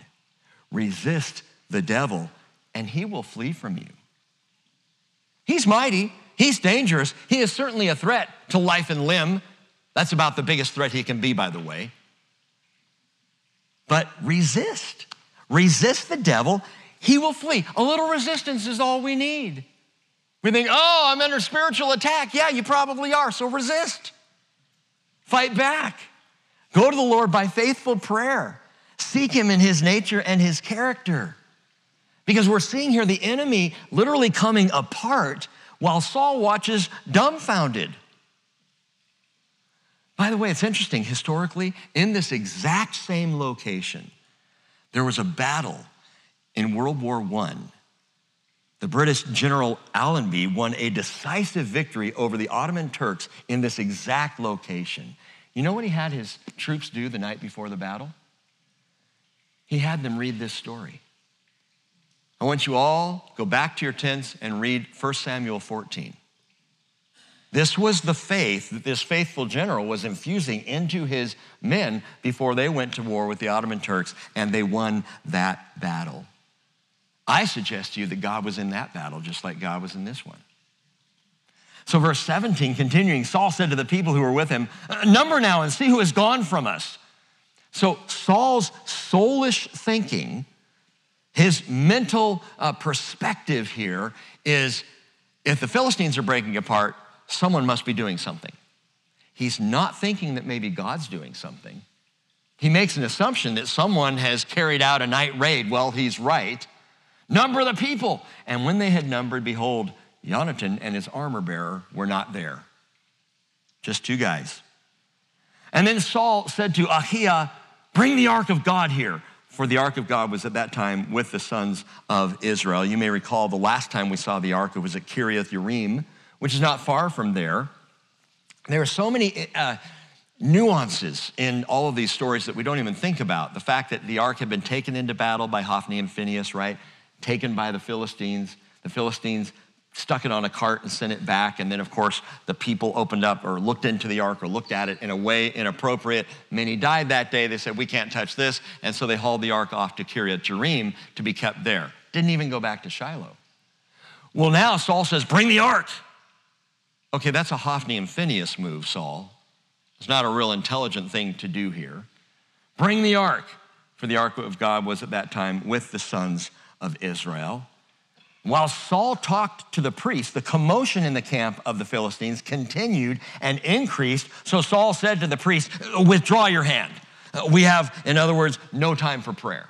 resist the devil, and he will flee from you. He's mighty, he's dangerous, he is certainly a threat to life and limb. That's about the biggest threat he can be, by the way. But resist. Resist the devil, he will flee. A little resistance is all we need. We think, oh, I'm under spiritual attack. Yeah, you probably are, so resist. Fight back. Go to the Lord by faithful prayer. Seek him in his nature and his character. Because we're seeing here the enemy literally coming apart while Saul watches dumbfounded. By the way, it's interesting, historically, in this exact same location, there was a battle in World War I. The British General Allenby won a decisive victory over the Ottoman Turks in this exact location. You know what he had his troops do the night before the battle? He had them read this story. I want you all go back to your tents and read 1 Samuel 14. This was the faith that this faithful general was infusing into his men before they went to war with the Ottoman Turks and they won that battle. I suggest to you that God was in that battle just like God was in this one. So, verse 17, continuing, Saul said to the people who were with him, Number now and see who has gone from us. So, Saul's soulish thinking, his mental uh, perspective here is if the Philistines are breaking apart, someone must be doing something. He's not thinking that maybe God's doing something. He makes an assumption that someone has carried out a night raid. Well, he's right. Number the people. And when they had numbered, behold, Jonathan and his armor bearer were not there. Just two guys. And then Saul said to Ahijah, Bring the ark of God here. For the ark of God was at that time with the sons of Israel. You may recall the last time we saw the ark, it was at Kiriath Yearim which is not far from there. There are so many uh, nuances in all of these stories that we don't even think about. The fact that the ark had been taken into battle by Hophni and Phinehas, right? Taken by the Philistines. The Philistines stuck it on a cart and sent it back. And then, of course, the people opened up or looked into the ark or looked at it in a way inappropriate. Many died that day. They said, We can't touch this. And so they hauled the ark off to Kiriath Jearim to be kept there. Didn't even go back to Shiloh. Well, now Saul says, Bring the ark. Okay, that's a Hophni and Phinehas move, Saul. It's not a real intelligent thing to do here. Bring the ark, for the ark of God was at that time with the sons of Israel. While Saul talked to the priest, the commotion in the camp of the Philistines continued and increased. So Saul said to the priest, Withdraw your hand. Uh, we have, in other words, no time for prayer.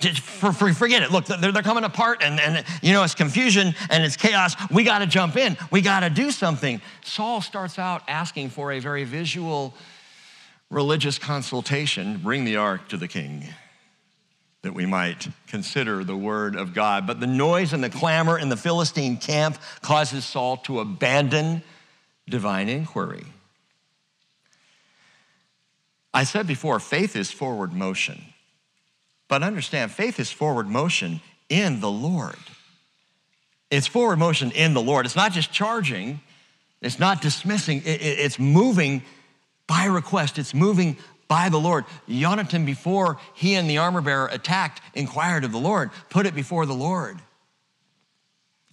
For, for, forget it. Look, they're, they're coming apart and, and, you know, it's confusion and it's chaos. We got to jump in. We got to do something. Saul starts out asking for a very visual religious consultation bring the ark to the king that we might consider the word of God. But the noise and the clamor in the Philistine camp causes Saul to abandon divine inquiry. I said before, faith is forward motion. But understand, faith is forward motion in the Lord. It's forward motion in the Lord. It's not just charging, it's not dismissing, it's moving by request, it's moving by the Lord. Jonathan, before he and the armor bearer attacked, inquired of the Lord, put it before the Lord,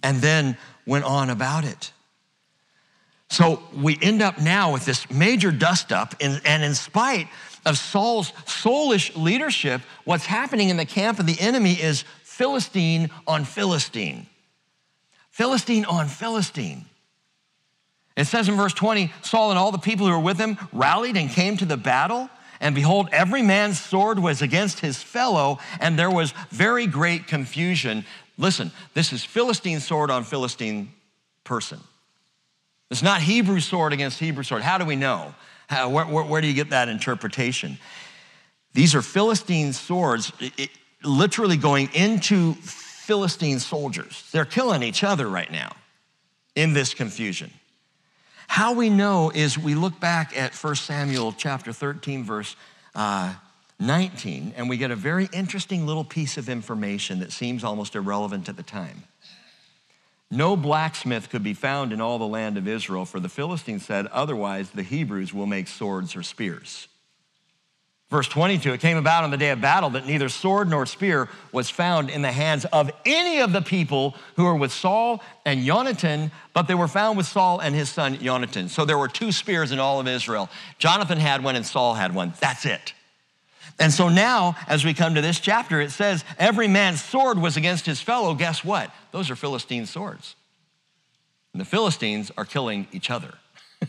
and then went on about it. So we end up now with this major dust up, and, in spite of Saul's soulish leadership, what's happening in the camp of the enemy is Philistine on Philistine. Philistine on Philistine. It says in verse 20 Saul and all the people who were with him rallied and came to the battle. And behold, every man's sword was against his fellow, and there was very great confusion. Listen, this is Philistine sword on Philistine person. It's not Hebrew sword against Hebrew sword. How do we know? How, where, where, where, do you get that interpretation? These are Philistine swords it, literally going into Philistine soldiers. They're killing each other right now in this confusion. How we know is we look back at 1 Samuel chapter 13, verse uh, 19, and we get a very interesting little piece of information that seems almost irrelevant at the time. No blacksmith could be found in all the land of Israel, for the Philistines said, Otherwise, the Hebrews will make swords or spears. Verse 22 It came about on the day of battle that neither sword nor spear was found in the hands of any of the people who were with Saul and Jonathan, but they were found with Saul and his son Jonathan. So there were two spears in all of Israel. Jonathan had one and Saul had one. That's it. And so now, as we come to this chapter, it says, Every man's sword was against his fellow. Guess what? Those are Philistine swords. And the Philistines are killing each other.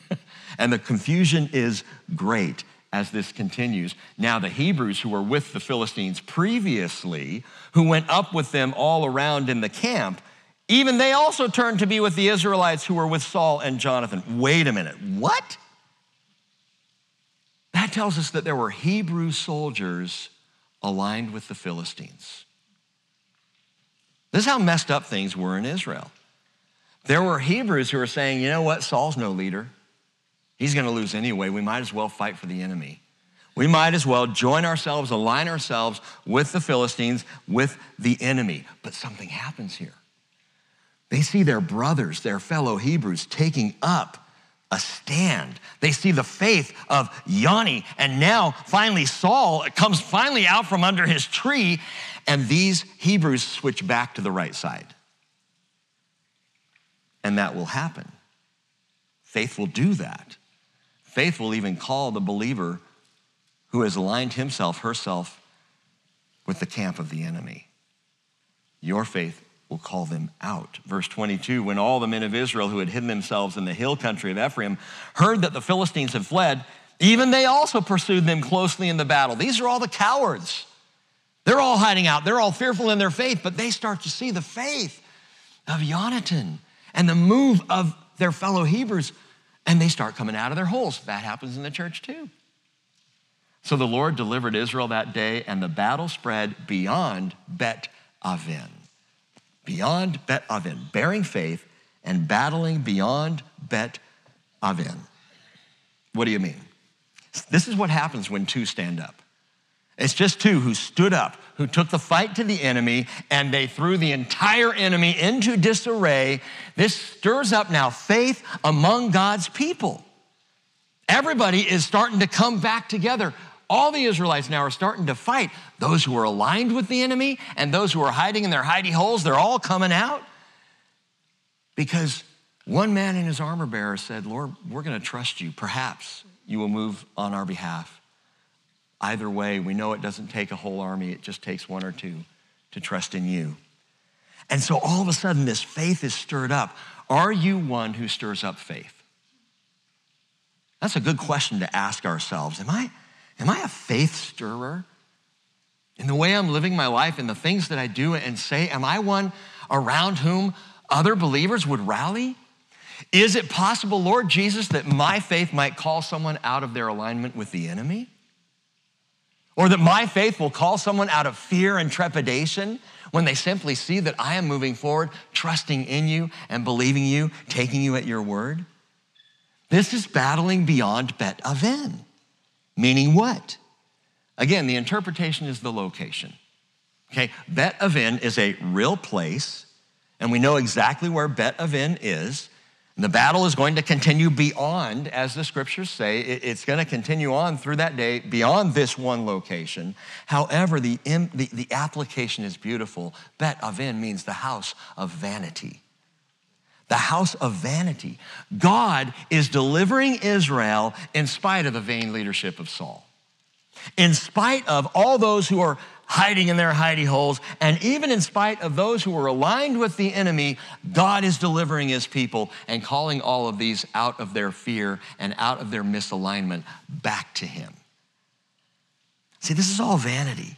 *laughs* and the confusion is great as this continues. Now, the Hebrews who were with the Philistines previously, who went up with them all around in the camp, even they also turned to be with the Israelites who were with Saul and Jonathan. Wait a minute, what? That tells us that there were Hebrew soldiers aligned with the Philistines. This is how messed up things were in Israel. There were Hebrews who were saying, you know what, Saul's no leader. He's going to lose anyway. We might as well fight for the enemy. We might as well join ourselves, align ourselves with the Philistines, with the enemy. But something happens here. They see their brothers, their fellow Hebrews, taking up a stand. They see the faith of Yanni, and now finally Saul comes finally out from under his tree, and these Hebrews switch back to the right side. And that will happen. Faith will do that. Faith will even call the believer who has aligned himself, herself, with the camp of the enemy. Your faith will call them out. Verse 22 When all the men of Israel who had hidden themselves in the hill country of Ephraim heard that the Philistines had fled, even they also pursued them closely in the battle. These are all the cowards. They're all hiding out. They're all fearful in their faith, but they start to see the faith of Jonathan and the move of their fellow Hebrews, and they start coming out of their holes. That happens in the church too. So the Lord delivered Israel that day, and the battle spread beyond Bet Aven beyond Bet Aven, bearing faith and battling beyond Bet Aven. What do you mean? This is what happens when two stand up. It's just two who stood up, who took the fight to the enemy, and they threw the entire enemy into disarray. This stirs up now faith among God's people. Everybody is starting to come back together. All the Israelites now are starting to fight. Those who are aligned with the enemy and those who are hiding in their hidey holes, they're all coming out. Because one man in his armor bearer said, Lord, we're going to trust you. Perhaps you will move on our behalf. Either way, we know it doesn't take a whole army, it just takes one or two to trust in you. And so all of a sudden, this faith is stirred up. Are you one who stirs up faith? That's a good question to ask ourselves. Am I? Am I a faith stirrer? In the way I'm living my life, in the things that I do and say, am I one around whom other believers would rally? Is it possible, Lord Jesus, that my faith might call someone out of their alignment with the enemy? Or that my faith will call someone out of fear and trepidation when they simply see that I am moving forward, trusting in you and believing you, taking you at your word? This is battling beyond Bet Aven. Meaning what? Again, the interpretation is the location. Okay, Bet Aven is a real place, and we know exactly where Bet Aven is. And the battle is going to continue beyond, as the scriptures say, it's going to continue on through that day beyond this one location. However, the, the, the application is beautiful. Bet Aven means the house of vanity the house of vanity. God is delivering Israel in spite of the vain leadership of Saul, in spite of all those who are hiding in their hidey holes, and even in spite of those who are aligned with the enemy, God is delivering his people and calling all of these out of their fear and out of their misalignment back to him. See, this is all vanity.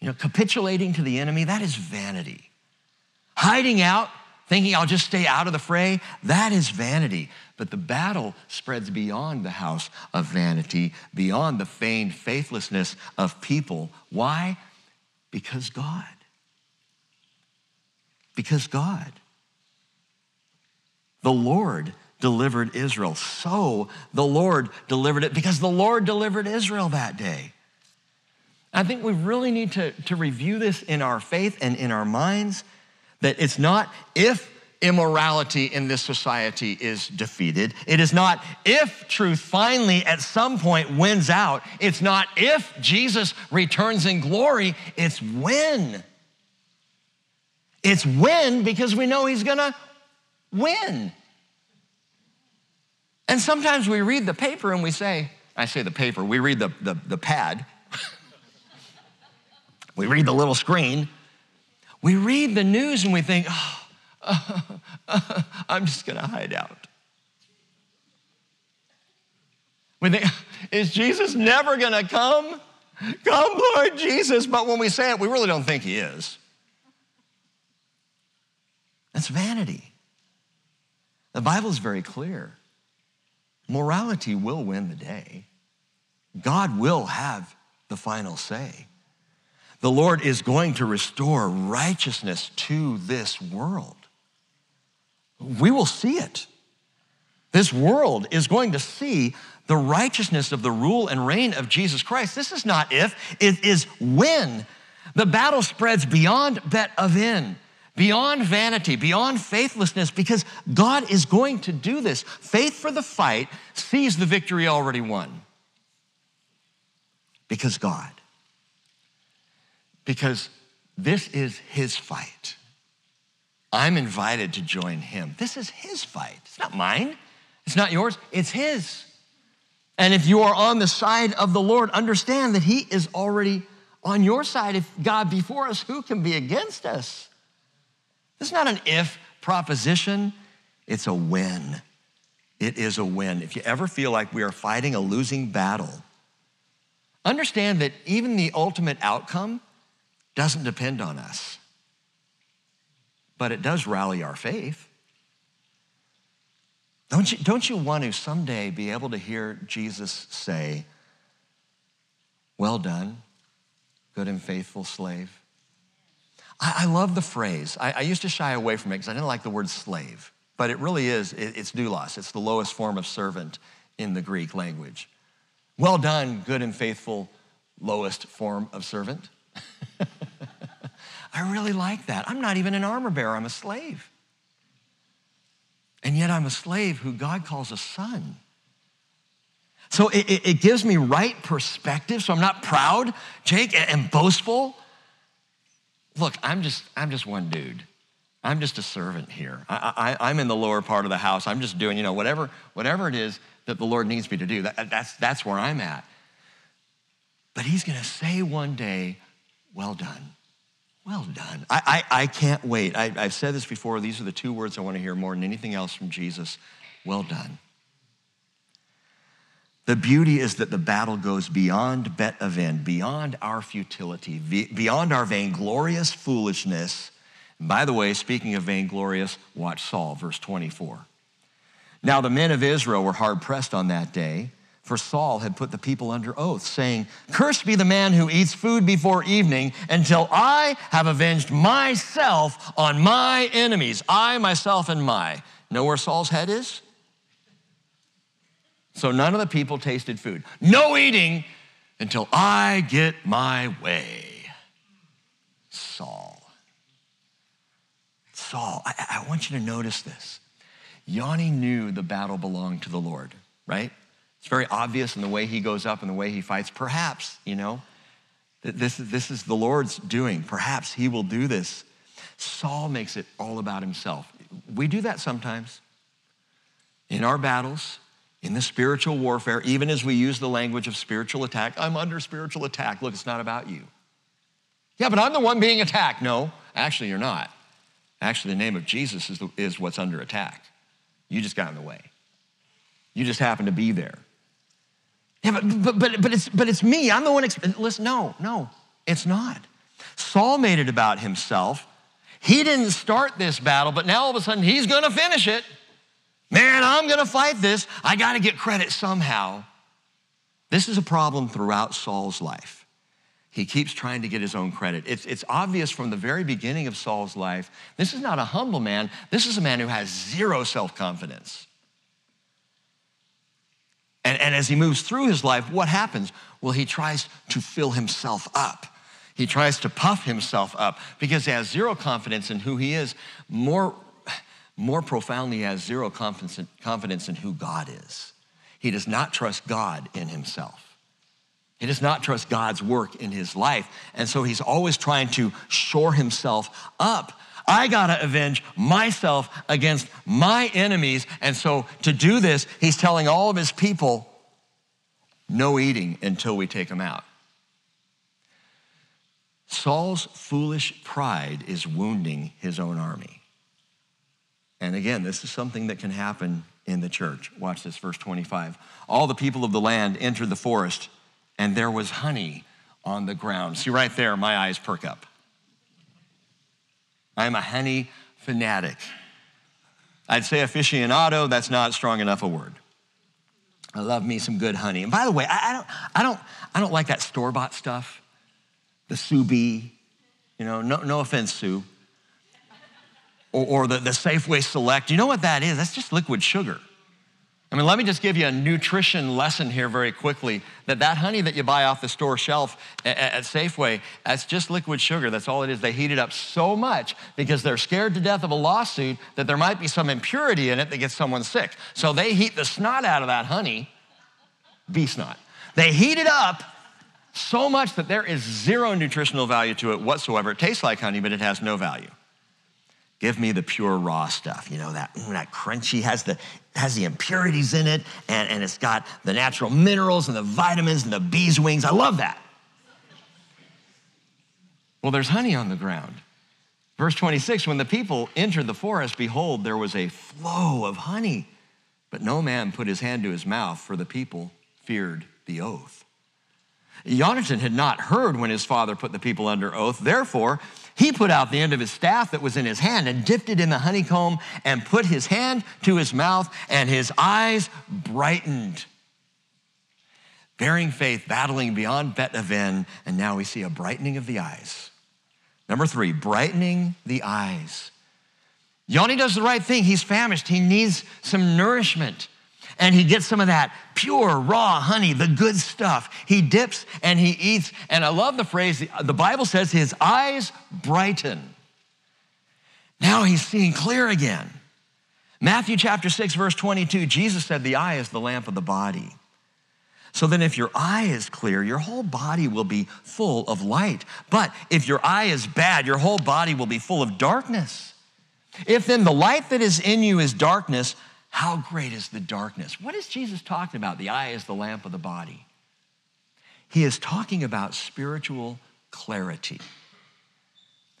You know, capitulating to the enemy, that is vanity. Hiding out thinking I'll just stay out of the fray, that is vanity. But the battle spreads beyond the house of vanity, beyond the feigned faithlessness of people. Why? Because God. Because God. The Lord delivered Israel. So the Lord delivered it because the Lord delivered Israel that day. I think we really need to, to review this in our faith and in our minds that it's not if immorality in this society is defeated. It is not if truth finally at some point wins out. It's not if Jesus returns in glory, it's when. It's when because we know he's gonna win. And sometimes we read the paper and we say, I say the paper, we read the, the, the pad, *laughs* we read the little screen, we read the news and we think, oh, uh, *laughs* uh, I'm just gonna hide out. We think, is Jesus never gonna come? Come, Lord Jesus. But when we say it, we really don't think he is. That's vanity. The Bible is very clear. Morality will win the day. God will have the final say. The Lord is going to restore righteousness to this world. We will see it. This world is going to see the righteousness of the rule and reign of Jesus Christ. This is not if, it is when. The battle spreads beyond Bet Aven beyond vanity, beyond faithlessness, because God is going to do this. Faith for the fight sees the victory already won. Because God. Because this is his fight. I'm invited to join him. This is his fight. It's not mine, it's not yours, it's his. And if you are on the side of the Lord, understand that he is already on your side. If God before us, who can be against us? This is not an if proposition, it's a when. It is a win. If you ever feel like we are fighting a losing battle, understand that even the ultimate outcome doesn't depend on us, but it does rally our faith. Don't you, don't you want to someday be able to hear Jesus say, Well done, good and faithful slave? I, I love the phrase. I, I, used to shy away from it because I didn't like the word slave, but it really is, it, it's doulos. It's the lowest form of servant in the Greek language. Well done, good and faithful, lowest form of servant. *laughs* I really like that. I'm not even an armor bearer, I'm a slave. And yet I'm a slave who God calls a son. So it, it, it gives me right perspective. So I'm not proud, Jake, and boastful look, I'm just, I'm just one dude. I'm just a servant here. I, I'm in the lower part of the house. I'm just doing, you know, whatever, whatever it is that the Lord needs me to do. That, that's, that's where I'm at. But he's going to say one day, well done. Well done. I, I, I can't wait. I, I've said this before. These are the two words I want to hear more than anything else from Jesus. Well done. The beauty is that the battle goes beyond Bet Aven, beyond our futility, beyond our vainglorious foolishness. And by the way, speaking of vainglorious, watch Saul, verse 24. Now the men of Israel were hard pressed on that day, for Saul had put the people under oath, saying, Cursed be the man who eats food before evening until I have avenged myself on my enemies, I, myself, and my. Know where Saul's head is? So none of the people tasted food. No eating until I get my way. Saul. Saul, I, I, want you to notice this. Yanni knew the battle belonged to the Lord, right? It's very obvious in the way he goes up and the way he fights. Perhaps, you know, this, this is the Lord's doing. Perhaps he will do this. Saul makes it all about himself. We do that sometimes. In our battles, in the spiritual warfare, even as we use the language of spiritual attack, I'm under spiritual attack. Look, it's not about you. Yeah, but I'm the one being attacked. No, actually, you're not. Actually, the name of Jesus is, the, is what's under attack. You just got in the way. You just happen to be there. Yeah, but, but, but, but, it's, but it's me. I'm the one. Exp- Listen, no, no, it's not. Saul made it about himself. He didn't start this battle, but now all of a sudden he's going to finish it. Man, I'm going to fight this. I got to get credit somehow. This is a problem throughout Saul's life. He keeps trying to get his own credit. It's, it's obvious from the very beginning of Saul's life. This is not a humble man. This is a man who has zero self confidence. And, and as he moves through his life, what happens? Well, he tries to fill himself up. He tries to puff himself up because he has zero confidence in who he is. More more profoundly, he has zero confidence in who God is. He does not trust God in himself. He does not trust God's work in his life. And so he's always trying to shore himself up. I gotta avenge myself against my enemies. And so to do this, he's telling all of his people, no eating until we take them out. Saul's foolish pride is wounding his own army. And again, this is something that can happen in the church. Watch this, verse 25. All the people of the land entered the forest, and there was honey on the ground. See, right there, my eyes perk up. I am a honey fanatic. I'd say aficionado, that's not strong enough a word. I love me some good honey. And by the way, I, I don't, I, don't, I don't like that store bought stuff, the Sue Bee. You know, no, no offense, Sue. Or, or the, the Safeway Select. You know what that is? That's just liquid sugar. I mean, let me just give you a nutrition lesson here very quickly that that honey that you buy off the store shelf at, Safeway, that's just liquid sugar. That's all it is. They heat it up so much because they're scared to death of a lawsuit that there might be some impurity in it that gets someone sick. So they heat the snot out of that honey, bee snot. They heat it up so much that there is zero nutritional value to it whatsoever. It tastes like honey, but it has no value. Give me the pure raw stuff, you know, that, mm, that crunchy, has the, has the impurities in it, and, and it's got the natural minerals and the vitamins and the bee's wings. I love that. Well, there's honey on the ground. Verse 26 When the people entered the forest, behold, there was a flow of honey, but no man put his hand to his mouth, for the people feared the oath. Jonathan had not heard when his father put the people under oath. Therefore, he put out the end of his staff that was in his hand and dipped it in the honeycomb and put his hand to his mouth, and his eyes brightened. Bearing faith, battling beyond Bet Aven, and now we see a brightening of the eyes. Number three, brightening the eyes. Yoni does the right thing. He's famished. He needs some nourishment and he gets some of that pure, raw honey, the good stuff. He dips and he eats. And I love the phrase the Bible says his eyes brighten. Now he's seeing clear again. Matthew chapter 6, verse 22, Jesus said, The eye is the lamp of the body. So then, if your eye is clear, your whole body will be full of light. But if your eye is bad, your whole body will be full of darkness. If then the light that is in you is darkness, how great is the darkness? What is Jesus talking about? The eye is the lamp of the body. He is talking about spiritual clarity.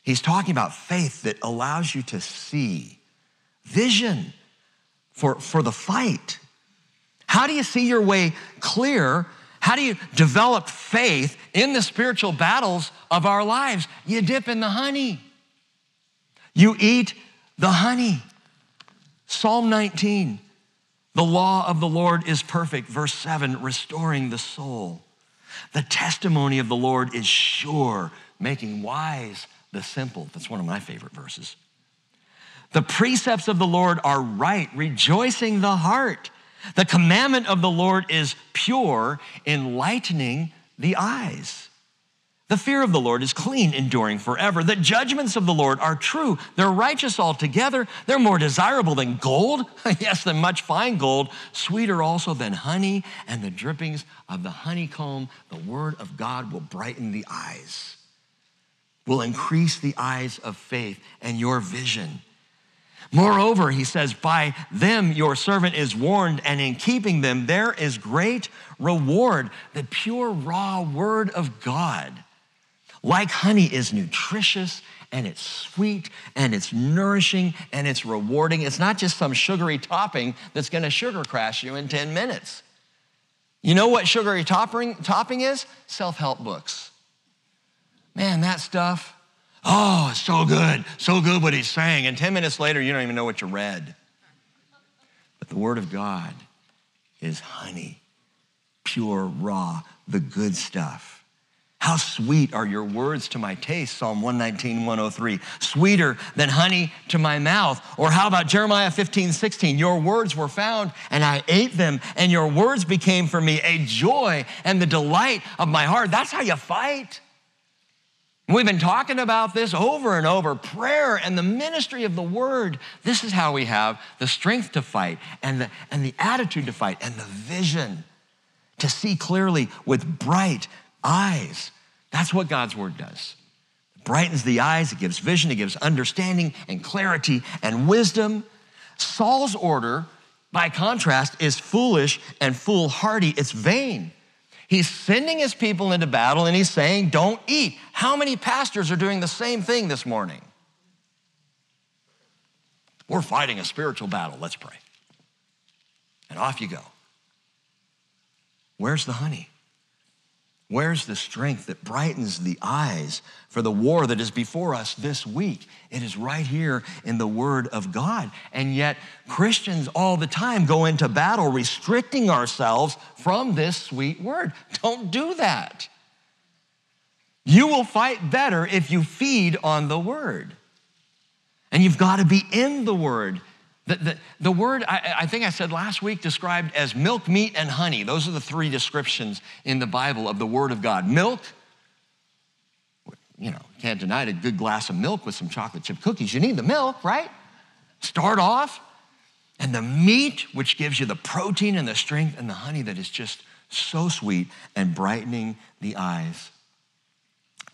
He's talking about faith that allows you to see, vision for, for the fight. How do you see your way clear? How do you develop faith in the spiritual battles of our lives? You dip in the honey, you eat the honey. Psalm 19, the law of the Lord is perfect. Verse 7, restoring the soul. The testimony of the Lord is sure, making wise the simple. That's one of my favorite verses. The precepts of the Lord are right, rejoicing the heart. The commandment of the Lord is pure, enlightening the eyes. The fear of the Lord is clean, enduring forever. The judgments of the Lord are true. They're righteous altogether. They're more desirable than gold, *laughs* yes, than much fine gold, sweeter also than honey, and the drippings of the honeycomb. The word of God will brighten the eyes, will increase the eyes of faith and your vision. Moreover, he says, by them your servant is warned, and in keeping them there is great reward. The pure, raw word of God like honey is nutritious and it's sweet and it's nourishing and it's rewarding. It's not just some sugary topping that's gonna sugar crash you in 10 minutes. You know what sugary topping, topping is? Self help books. Man, that stuff, oh, it's so good, so good what he's saying. And 10 minutes later, you don't even know what you read. But the Word of God is honey, pure, raw, the good stuff. How sweet are your words to my taste, Psalm 119, 103. Sweeter than honey to my mouth. Or how about Jeremiah 15, 16? Your words were found and I ate them, and your words became for me a joy and the delight of my heart. That's how you fight. We've been talking about this over and over prayer and the ministry of the word. This is how we have the strength to fight and the, and the attitude to fight and the vision to see clearly with bright eyes. That's what God's word does. It brightens the eyes, it gives vision, it gives understanding and clarity and wisdom. Saul's order, by contrast, is foolish and foolhardy, it's vain. He's sending his people into battle and he's saying, Don't eat. How many pastors are doing the same thing this morning? We're fighting a spiritual battle. Let's pray. And off you go. Where's the honey? Where's the strength that brightens the eyes for the war that is before us this week? It is right here in the Word of God. And yet, Christians all the time go into battle restricting ourselves from this sweet Word. Don't do that. You will fight better if you feed on the Word. And you've got to be in the Word the, the, the word, I, I, think I said last week, described as milk, meat, and honey. Those are the three descriptions in the Bible of the Word of God. Milk, you know, can't deny it, a good glass of milk with some chocolate chip cookies. You need the milk, right? Start off. And the meat, which gives you the protein and the strength, and the honey that is just so sweet and brightening the eyes.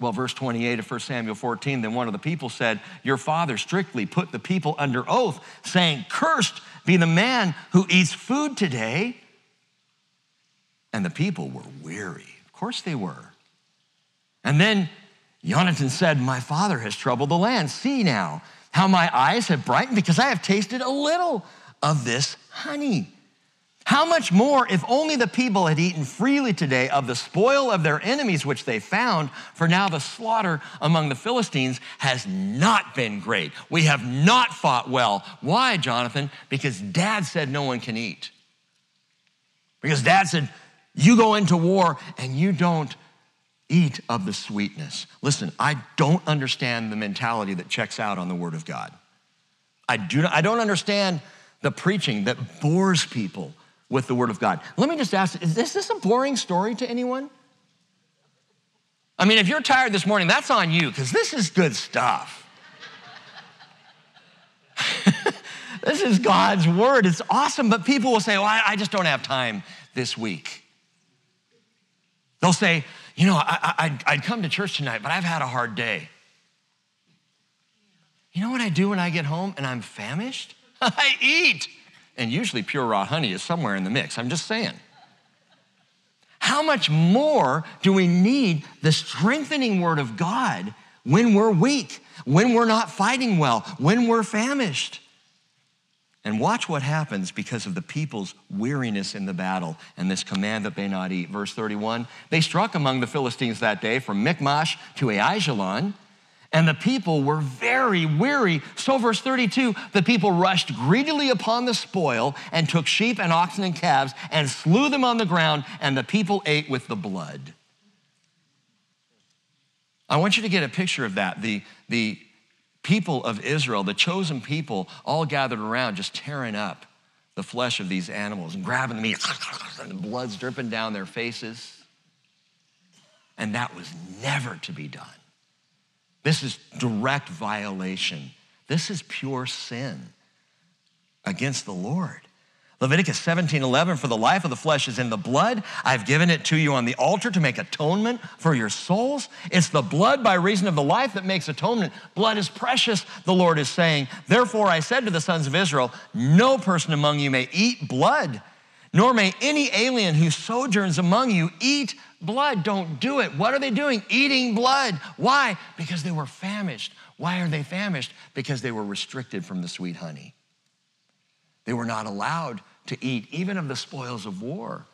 Well, verse 28 of 1 Samuel 14, then one of the people said, Your father strictly put the people under oath, saying, Cursed be the man who eats food today. And the people were weary. Of course they were. And then Jonathan said, My father has troubled the land. See now how my eyes have brightened because I have tasted a little of this honey. How much more if only the people had eaten freely today of the spoil of their enemies which they found, for now the slaughter among the Philistines has not been great. We have not fought well. Why, Jonathan? Because dad said no one can eat. Because dad said, you go into war and you don't eat of the sweetness. Listen, I don't understand the mentality that checks out on the word of God. I, do not, I don't understand the preaching that bores people with the Word of God. Let me just ask is this, this a boring story to anyone? I mean, if you're tired this morning, that's on you, because this is good stuff. *laughs* this is God's Word. It's awesome, but people will say, well, I, I, just don't have time this week. They'll say, you know, I, I'd come to church tonight, but I've had a hard day. You know what I do when I get home and I'm famished? *laughs* I eat and usually pure raw honey is somewhere in the mix. I'm just saying. How much more do we need the strengthening word of God when we're weak, when we're not fighting well, when we're famished? And watch what happens because of the people's weariness in the battle and this command that they not eat. Verse 31 They struck among the Philistines that day from Michmash to Aijalon and the people were very weary. So, verse 32 the people rushed greedily upon the spoil and took sheep and oxen and calves and slew them on the ground, and the people ate with the blood. I want you to get a picture of that. The, the people of Israel, the chosen people, all gathered around, just tearing up the flesh of these animals and grabbing the meat, and the blood's dripping down their faces. And that was never to be done. This is direct violation. This is pure sin against the Lord. Leviticus 17, 11, for the life of the flesh is in the blood. I've given it to you on the altar to make atonement for your souls. It's the blood by reason of the life that makes atonement. Blood is precious, the Lord is saying. Therefore, I said to the sons of Israel, no person among you may eat blood, nor may any alien who sojourns among you eat blood. Don't do it. What are they doing? Eating blood. Why? Because they were famished. Why are they famished? Because they were restricted from the sweet honey. They were not allowed to eat even of the spoils of war.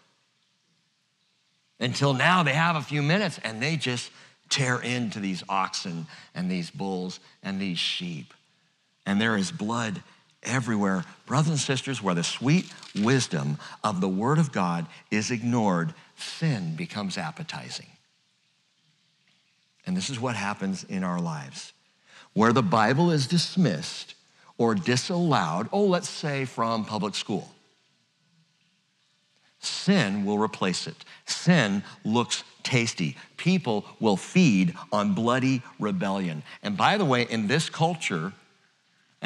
Until now, they have a few minutes and they just tear into these oxen and these bulls and these sheep. And there is blood everywhere. Brothers and sisters, where the sweet wisdom of the Word of God is ignored, sin becomes appetizing. And this is what happens in our lives. Where the Bible is dismissed or disallowed, oh, let's say from public school, sin will replace it. Sin looks tasty. People will feed on bloody rebellion. And by the way, in this culture,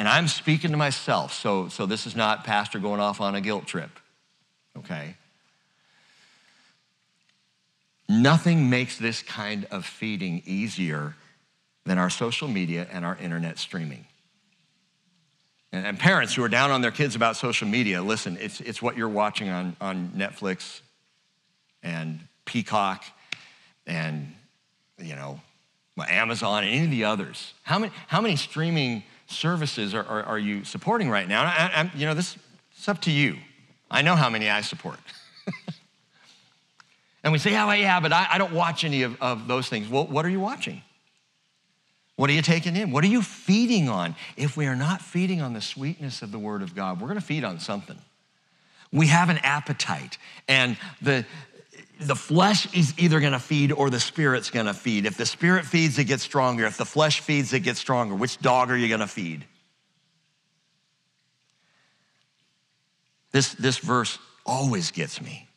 and I'm speaking to myself, so, so this is not pastor going off on a guilt trip, okay? Nothing makes this kind of feeding easier than our social media and our internet streaming. And, and parents who are down on their kids about social media, listen, it's, it's what you're watching on, on Netflix and Peacock and, you know, Amazon and any of the others. How many, how many streaming services are, are, are you supporting right now? I, I, you know, this it's up to you. I know how many I support. *laughs* and we say, oh, yeah, but I, I don't watch any of, of those things. Well, what are you watching? What are you taking in? What are you feeding on? If we are not feeding on the sweetness of the Word of God, we're going to feed on something. We have an appetite, and the, the flesh is either going to feed or the spirit's going to feed. If the spirit feeds, it gets stronger. If the flesh feeds, it gets stronger. Which dog are you going to feed? This, this verse always gets me,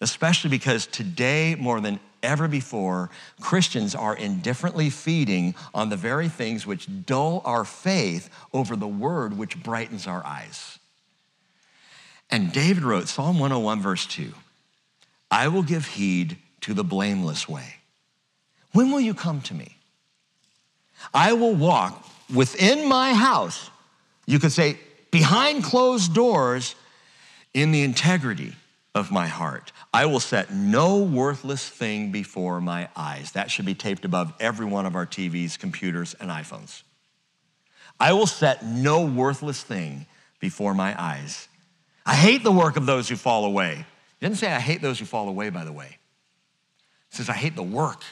especially because today, more than ever before, Christians are indifferently feeding on the very things which dull our faith over the word which brightens our eyes. And David wrote Psalm 101, verse 2 I will give heed to the blameless way. When will you come to me? I will walk within my house. You could say, behind closed doors in the integrity of my heart. I will set no worthless thing before my eyes. That should be taped above every one of our TVs, computers, and iPhones. I will set no worthless thing before my eyes. I hate the work of those who fall away. He didn't say I hate those who fall away, by the way. He says, I hate the work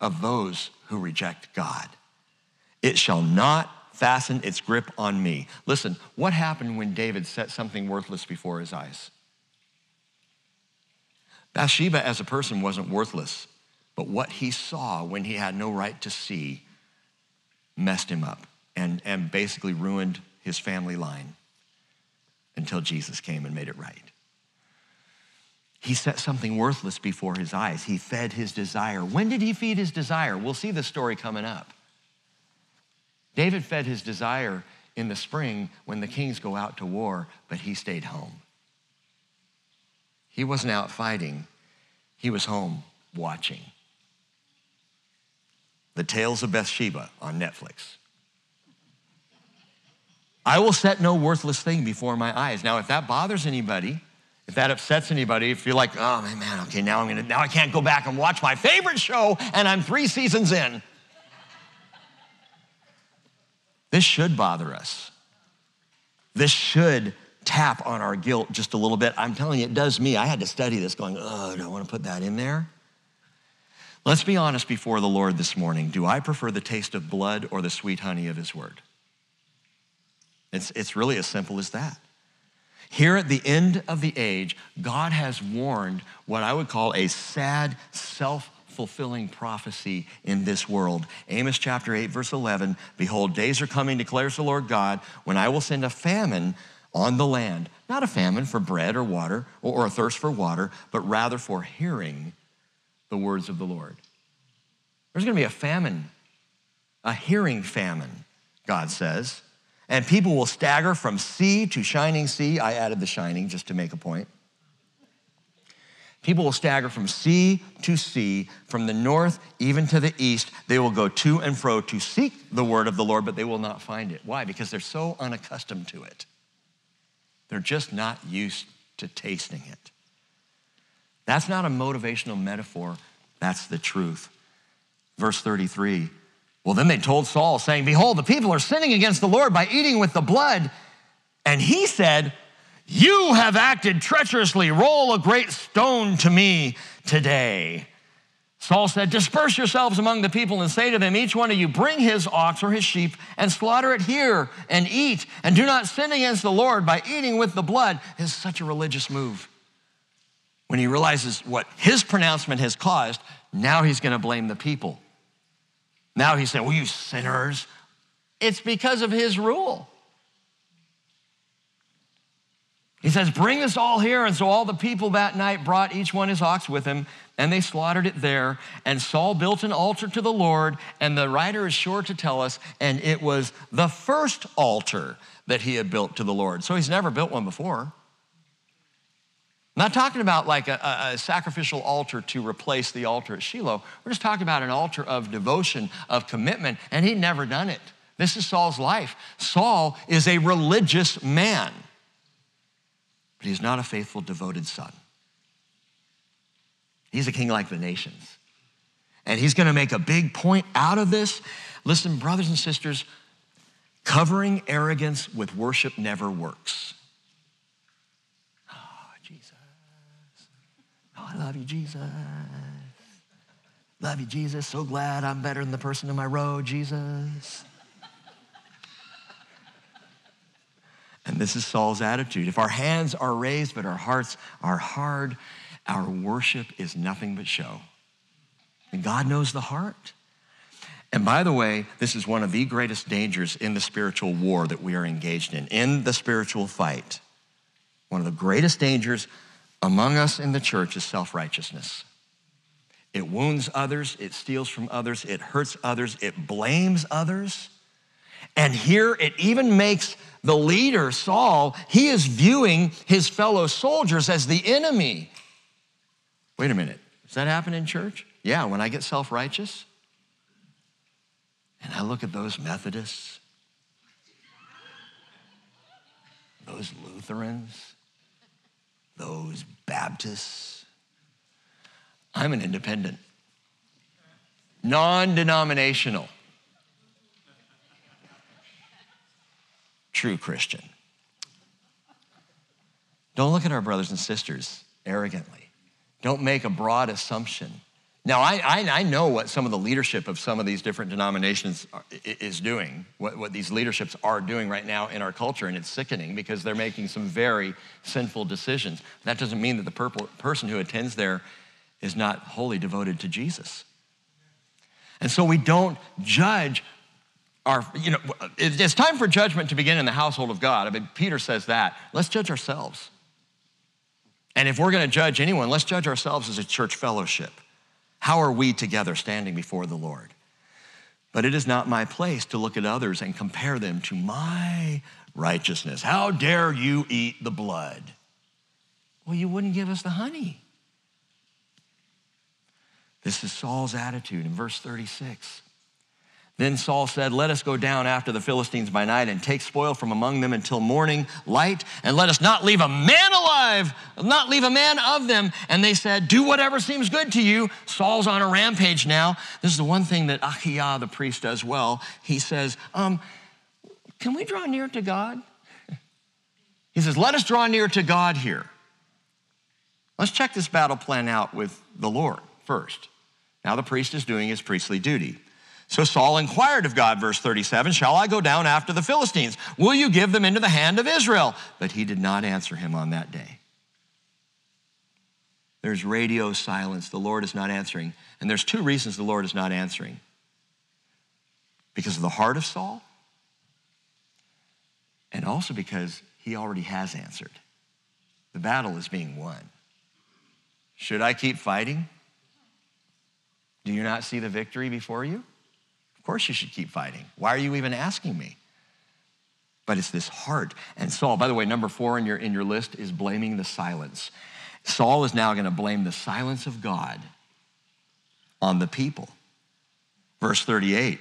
of those who reject God. It shall not fasten its grip on me. Listen, what happened when David set something worthless before his eyes? Bathsheba as a person wasn't worthless, but what he saw when he had no right to see messed him up and, and basically ruined his family line until Jesus came and made it right. He set something worthless before his eyes. He fed his desire. When did he feed his desire? We'll see the story coming up. David fed his desire in the spring when the kings go out to war, but he stayed home. He wasn't out fighting, he was home watching. The Tales of Bathsheba on Netflix. I will set no worthless thing before my eyes. Now, if that bothers anybody, if that upsets anybody, if you're like, oh man, okay, now I'm gonna, now I can't go back and watch my favorite show and I'm three seasons in. This should bother us. This should tap on our guilt just a little bit. I'm telling you, it does me. I had to study this going, oh, do I want to put that in there? Let's be honest before the Lord this morning. Do I prefer the taste of blood or the sweet honey of His word? It's, it's really as simple as that. Here at the end of the age, God has warned what I would call a sad, self fulfilling prophecy in this world. Amos chapter 8, verse 11 Behold, days are coming, declares the Lord God, when I will send a famine on the land. Not a famine for bread or water or, a thirst for water, but rather for hearing the words of the Lord. There's going to be a famine, a hearing famine, God says. And people will stagger from sea to shining sea. I added the shining just to make a point. People will stagger from sea to sea, from the north even to the east. They will go to and fro to seek the word of the Lord, but they will not find it. Why? Because they're so unaccustomed to it. They're just not used to tasting it. That's not a motivational metaphor, that's the truth. Verse 33 Well, then they told Saul, saying, Behold, the people are sinning against the Lord by eating with the blood. And he said, You have acted treacherously. Roll a great stone to me today. Saul said, Disperse yourselves among the people and say to them, Each one of you bring his ox or his sheep and slaughter it here and eat, and do not sin against the Lord by eating with the blood. Is such a religious move. When he realizes what his pronouncement has caused, now he's going to blame the people. Now he's saying, Well, you sinners. It's because of his rule. He says, Bring this all here. And so all the people that night brought each one his ox with him, and they slaughtered it there. And Saul built an altar to the Lord, and the writer is sure to tell us, and it was the first altar that he had built to the Lord. So he's never built one before. Not talking about like a, a, sacrificial altar to replace the altar at Shiloh. We're just talking about an altar of devotion, of commitment, and he'd never done it. This is Saul's life. Saul is a religious man, but he's not a faithful, devoted son. He's a king like the nations. And he's to make a big point out of this. Listen, brothers and sisters, covering arrogance with worship never works. Oh, Jesus. Oh, I love you, Jesus. Love you, Jesus. So glad I'm better than the person in my row, Jesus. And this is Saul's attitude. If our hands are raised, but our hearts are hard, our worship is nothing but show. And God knows the heart. And by the way, this is one of the greatest dangers in the spiritual war that we are engaged in, in the spiritual fight. One of the greatest dangers among us in the church is self righteousness. It wounds others, it steals from others, it hurts others, it blames others. And here it even makes the leader, Saul, he is viewing his fellow soldiers as the enemy. Wait a minute, does that happen in church? Yeah, when I get self righteous and I look at those Methodists, those Lutherans, those Baptists, I'm an independent, non denominational. true Christian. Don't look at our brothers and sisters arrogantly. Don't make a broad assumption. Now, I, I, I, know what some of the leadership of some of these different denominations are, is doing, what, what these leaderships are doing right now in our culture, and it's sickening because they're making some very sinful decisions. That doesn't mean that the person who attends there is not wholly devoted to Jesus. And so we don't judge our, you know, it's time for judgment to begin in the household of God. I mean, Peter says that. Let's judge ourselves. And if we're going to judge anyone, let's judge ourselves as a church fellowship. How are we together standing before the Lord? But it is not my place to look at others and compare them to my righteousness. How dare you eat the blood? Well, you wouldn't give us the honey. This is Saul's attitude in verse 36. Then Saul said, Let us go down after the Philistines by night and take spoil from among them until morning light, and let us not leave a man alive, not leave a man of them. And they said, Do whatever seems good to you. Saul's on a rampage now. This is the one thing that Ahijah the priest does well. He says, um, Can we draw near to God? *laughs* He says, Let us draw near to God here. Let's check this battle plan out with the Lord first. Now the priest is doing his priestly duty. So Saul inquired of God, verse 37, Shall I go down after the Philistines? Will you give them into the hand of Israel? But he did not answer him on that day. There's radio silence. The Lord is not answering. And there's two reasons the Lord is not answering because of the heart of Saul, and also because he already has answered. The battle is being won. Should I keep fighting? Do you not see the victory before you? Course you should keep fighting. Why are you even asking me? But it's this heart. And Saul, by the way, number four in your, in your list is blaming the silence. Saul is now going to blame the silence of God on the people. Verse 38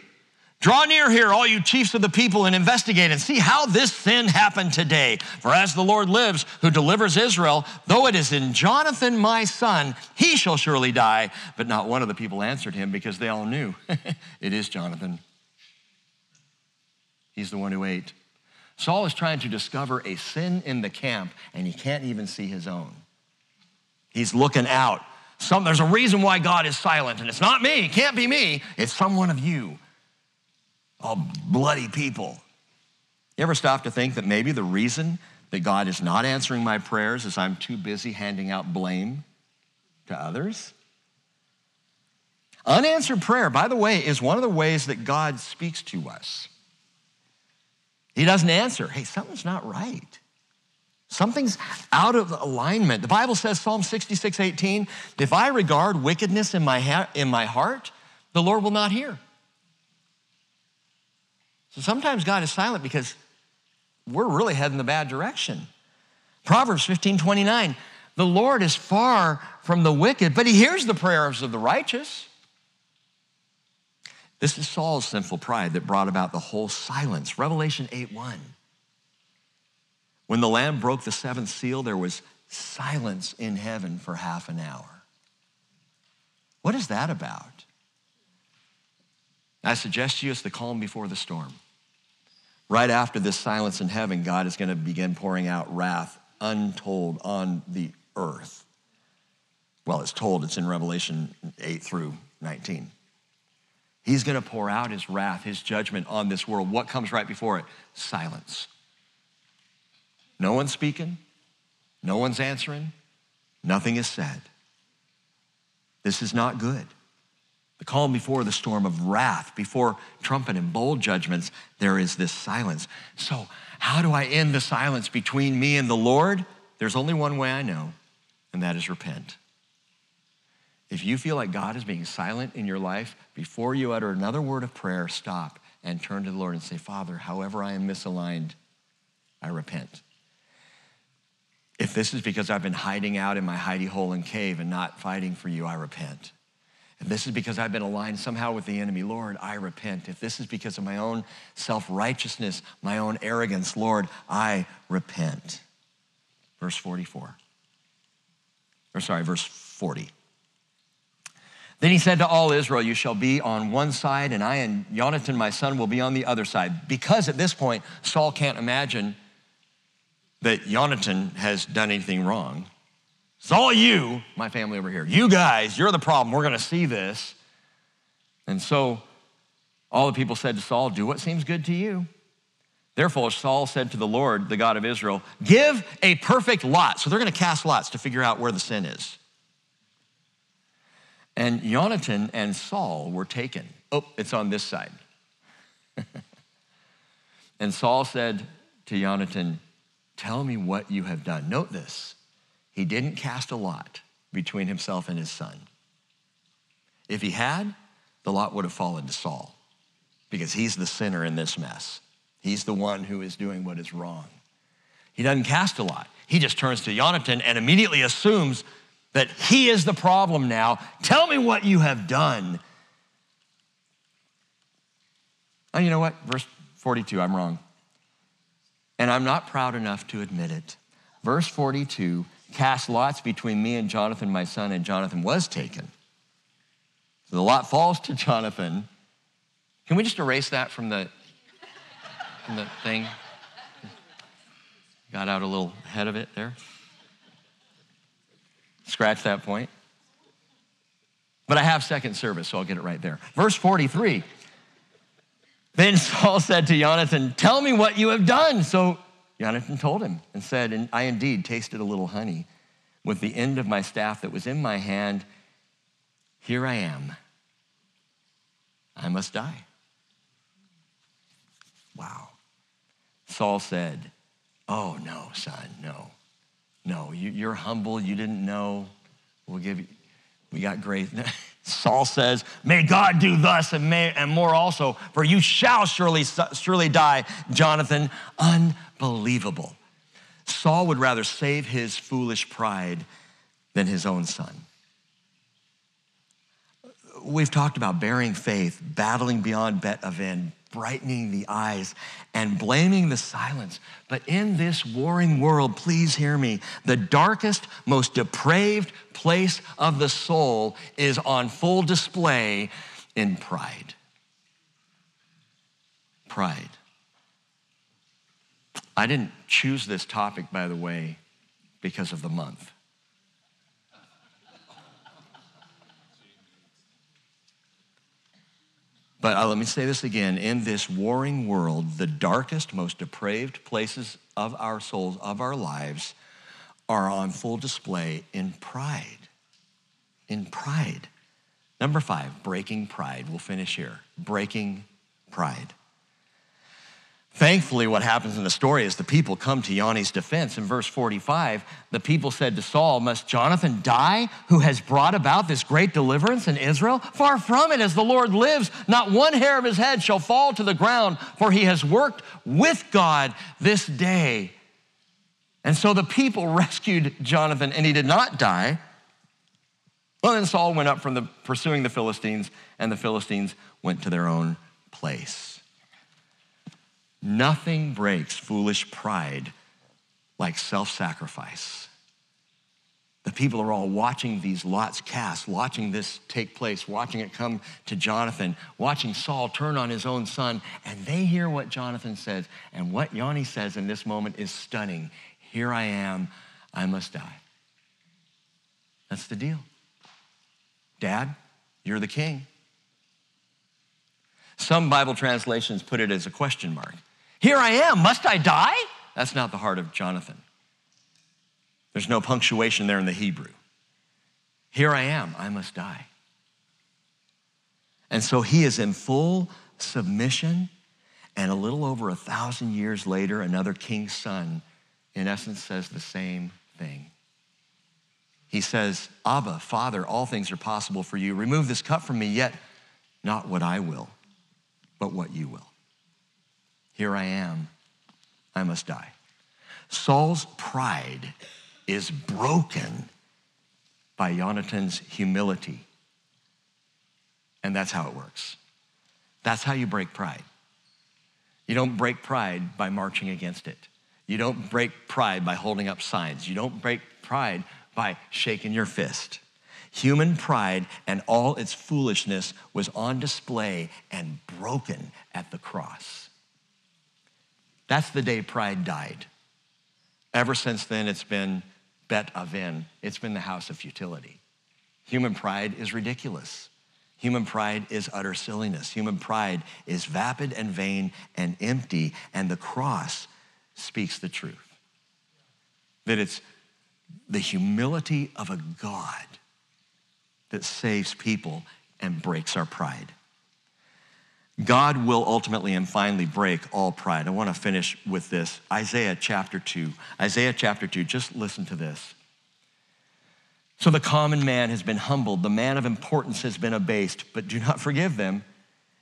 Draw near here, all you chiefs of the people, and investigate and see how this sin happened today. For as the Lord lives, who delivers Israel, though it is in Jonathan my son, he shall surely die. But not one of the people answered him because they all knew *laughs* it is Jonathan. He's the one who ate. Saul is trying to discover a sin in the camp, and he can't even see his own. He's looking out. Some, there's a reason why God is silent, and it's not me, it can't be me, it's someone of you all bloody people. You ever stop to think that maybe the reason that God is not answering my prayers is I'm too busy handing out blame to others? Unanswered prayer, by the way, is one of the ways that God speaks to us. He doesn't answer. Hey, something's not right. Something's out of alignment. The Bible says, Psalm 66, 18, if I regard wickedness in my, ha- in my heart, the Lord will not hear. So sometimes God is silent because we're really heading the bad direction. Proverbs 15, 29, the Lord is far from the wicked, but he hears the prayers of the righteous. This is Saul's sinful pride that brought about the whole silence. Revelation 8 1. When the Lamb broke the seventh seal, there was silence in heaven for half an hour. What is that about? I suggest to you it's the calm before the storm. Right after this silence in heaven, God is going to begin pouring out wrath untold on the earth. Well, it's told, it's in Revelation 8 through 19. He's going to pour out his wrath, his judgment on this world. What comes right before it? Silence. No one's speaking, no one's answering, nothing is said. This is not good. The calm before the storm of wrath, before trumpet and bowl judgments, there is this silence. So, how do I end the silence between me and the Lord? There's only one way I know, and that is repent. If you feel like God is being silent in your life, before you utter another word of prayer, stop and turn to the Lord and say, Father, however I am misaligned, I repent. If this is because I've been hiding out in my hidey hole and cave and not fighting for you, I repent. If this is because I've been aligned somehow with the enemy, Lord, I repent. If this is because of my own self righteousness, my own arrogance, Lord, I repent. Verse 44. Or sorry, verse 40. Then he said to all Israel, You shall be on one side, and I and Jonathan, my son, will be on the other side. Because at this point, Saul can't imagine that Jonathan has done anything wrong. It's all you, my family over here. You guys, you're the problem. We're going to see this. And so all the people said to Saul, Do what seems good to you. Therefore, Saul said to the Lord, the God of Israel, Give a perfect lot. So they're going to cast lots to figure out where the sin is. And Jonathan and Saul were taken. Oh, it's on this side. *laughs* and Saul said to Jonathan, Tell me what you have done. Note this. He didn't cast a lot between himself and his son. If he had, the lot would have fallen to Saul because he's the sinner in this mess. He's the one who is doing what is wrong. He doesn't cast a lot. He just turns to Jonathan and immediately assumes that he is the problem now. Tell me what you have done. Oh, you know what? Verse 42, I'm wrong. And I'm not proud enough to admit it. Verse 42 cast lots between me and Jonathan, my son, and Jonathan was taken. So the lot falls to Jonathan. Can we just erase that from the, from the thing? Got out a little ahead of it there. Scratch that point. But I have second service, so I'll get it right there. Verse 43. Then Saul said to Jonathan, Tell me what you have done. So Jonathan told him and said, And I indeed tasted a little honey with the end of my staff that was in my hand. Here I am. I must die. Wow. Saul said, Oh, no, son, no. No, you, are humble. You didn't know. We'll give you, we got grace. *laughs* Saul says, May God do thus and, may, and more also, for you shall surely, surely die, Jonathan. Unbelievable. Saul would rather save his foolish pride than his own son. We've talked about bearing faith, battling beyond Bet Aven, brightening the eyes and blaming the silence. But in this warring world, please hear me, the darkest, most depraved place of the soul is on full display in pride. Pride. I didn't choose this topic, by the way, because of the month. But uh, let me say this again in this warring world, the darkest, most depraved places of our souls, of our lives, are on full display in pride. In pride. Number five, breaking pride. We'll finish here. Breaking pride. Thankfully, what happens in the story is the people come to Yanni's defense. In verse 45, the people said to Saul, Must Jonathan die, who has brought about this great deliverance in Israel? Far from it, as the Lord lives, not one hair of his head shall fall to the ground, for he has worked with God this day. And so the people *laughs* rescued Jonathan, and he did not die. Well, then Saul went up from the, pursuing the Philistines, and the Philistines went to their own place. Nothing breaks foolish pride like self sacrifice. The people are all watching these lots cast, watching this take place, watching it come to Jonathan, watching Saul turn on his own son, and they hear what Jonathan says. And what Yanni says in this moment is stunning. Here I am, I must die. That's the deal. Dad, you're the king. Some Bible translations put it as a question mark. Here I am, must I die? That's not the heart of Jonathan. There's no punctuation there in the Hebrew. Here I am, I must die. And so he is in full submission, and a little over a thousand years later, another king's son, in essence, says the same thing. He says, Abba, Father, all things are possible for you. Remove this cup from me, yet not what I will, but what you will. Here I am. I must die. Saul's pride is broken by Jonathan's humility. And that's how it works. That's how you break pride. You don't break pride by marching against it. You don't break pride by holding up signs. You don't break pride by shaking your fist. Human pride and all its foolishness was on display and broken at the cross. That's the day pride died. Ever since then, it's been Bet Aven, it's been the house of futility. Human pride is ridiculous. Human pride is utter silliness. Human pride is vapid and vain and empty, and the cross speaks the truth. That it's the humility of a God that saves people and breaks our pride. God will ultimately and finally break all pride. I want to finish with this Isaiah chapter 2. Isaiah chapter 2, just listen to this. So the common man has been humbled, the man of importance has been abased, but do not forgive them.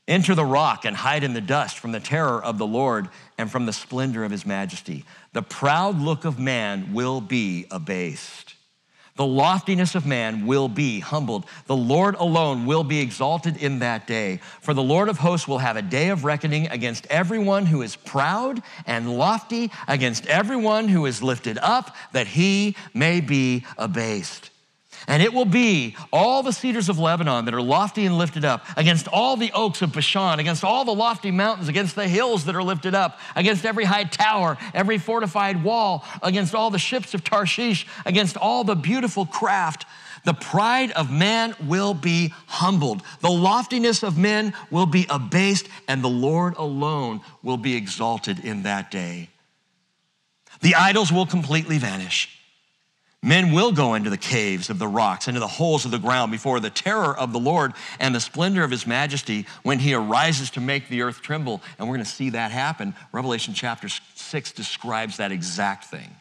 Enter the rock and hide in the dust from the terror of the Lord and from the splendor of his majesty. The proud look of man will be abased. The loftiness of man will be humbled. The Lord alone will be exalted in that day. For the Lord of hosts will have a day of reckoning against everyone who is proud and lofty, against everyone who is lifted up, that he may be abased. And it will be all the cedars of Lebanon that are lofty and lifted up, against all the oaks of Bashan, against all the lofty mountains, against the hills that are lifted up, against every high tower, every fortified wall, against all the ships of Tarshish, against all the beautiful craft. The pride of man will be humbled, the loftiness of men will be abased, and the Lord alone will be exalted in that day. The idols will completely vanish. Men will go into the caves of the rocks, into the holes of the ground before the terror of the Lord and the splendor of his majesty when he arises to make the earth tremble. And we're going to see that happen. Revelation chapter 6 describes that exact thing.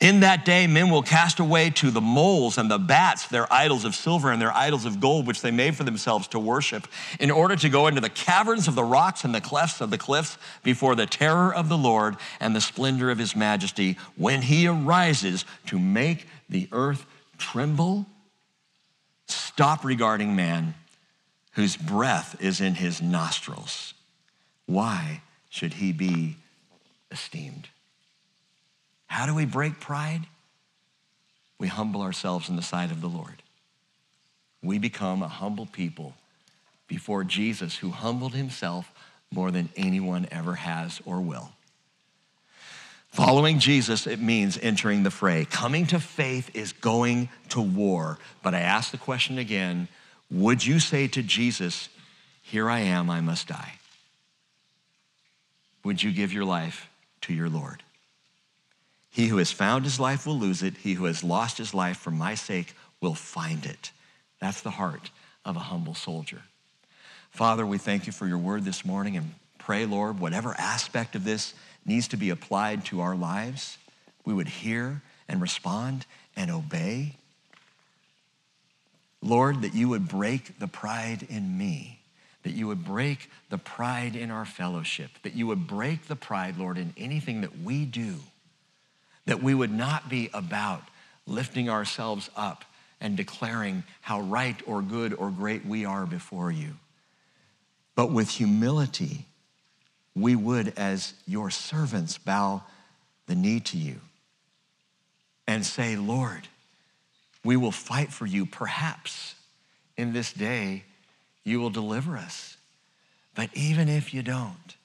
In that day, men will cast away to the moles and the bats their idols of silver and their idols of gold, which they made for themselves to worship, in order to go into the caverns of the rocks and the clefts of the cliffs before the terror of the Lord and the splendor of his majesty when he arises to make the earth tremble. Stop regarding man whose breath is in his nostrils. Why should he be esteemed? How do we break pride? We humble ourselves in the sight of the Lord. We become a humble people before Jesus, who humbled himself more than anyone ever has or will. Following Jesus, it means entering the fray. Coming to faith is going to war. But I ask the question again would you say to Jesus, Here I am, I must die? Would you give your life to your Lord? He who has found his life will lose it. He who has lost his life for my sake will find it. That's the heart of a humble soldier. Father, we thank you for your word this morning and pray, Lord, whatever aspect of this needs to be applied to our lives, we would hear and respond and obey. Lord, that you would break the pride in me, that you would break the pride in our fellowship, that you would break the pride, Lord, in anything that we do, that we would not be about lifting ourselves up and declaring how right or good or great we are before you. But with humility, we would, as your servants, bow the knee to you and say, Lord, we will fight for you. Perhaps in this day you will deliver us. But even if you don't,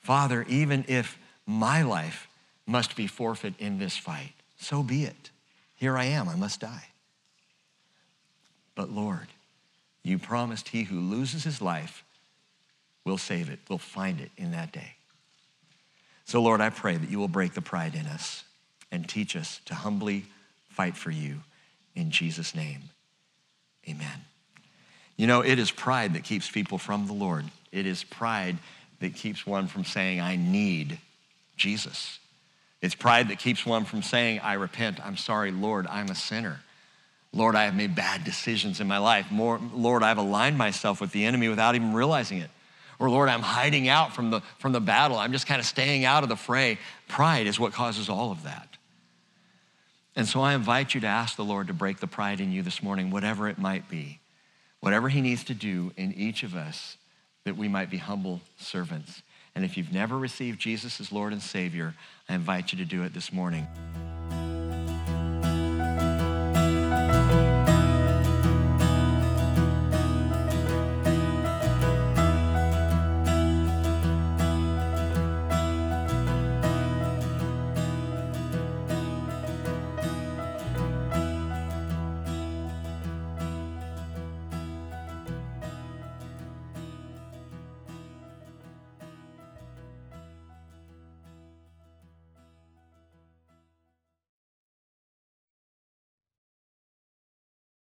Father, even if my life must be forfeit in this fight, so be it. Here I am, I must die. But Lord, you promised he who loses his life will save it, will find it in that day. So, Lord, I pray that you will break the pride in us and teach us to humbly fight for you in Jesus' name. Amen. You know, it is pride that keeps people from the Lord. It is pride that keeps one from saying, I need Jesus. It's pride that keeps one from saying, I repent. I'm sorry, Lord, I'm a sinner. Lord, I have made bad decisions in my life. More, Lord, I've aligned myself with the enemy without even realizing it. Or, Lord, I'm hiding out from the, from the battle. I'm just kind of staying out of the fray. Pride is what causes all of that. And so I invite you to ask the Lord to break the pride in you this morning, whatever it might be, whatever He needs to do in each of us, that we might be humble servants. And if you've never received Jesus as Lord and Savior, I invite you to do it this morning.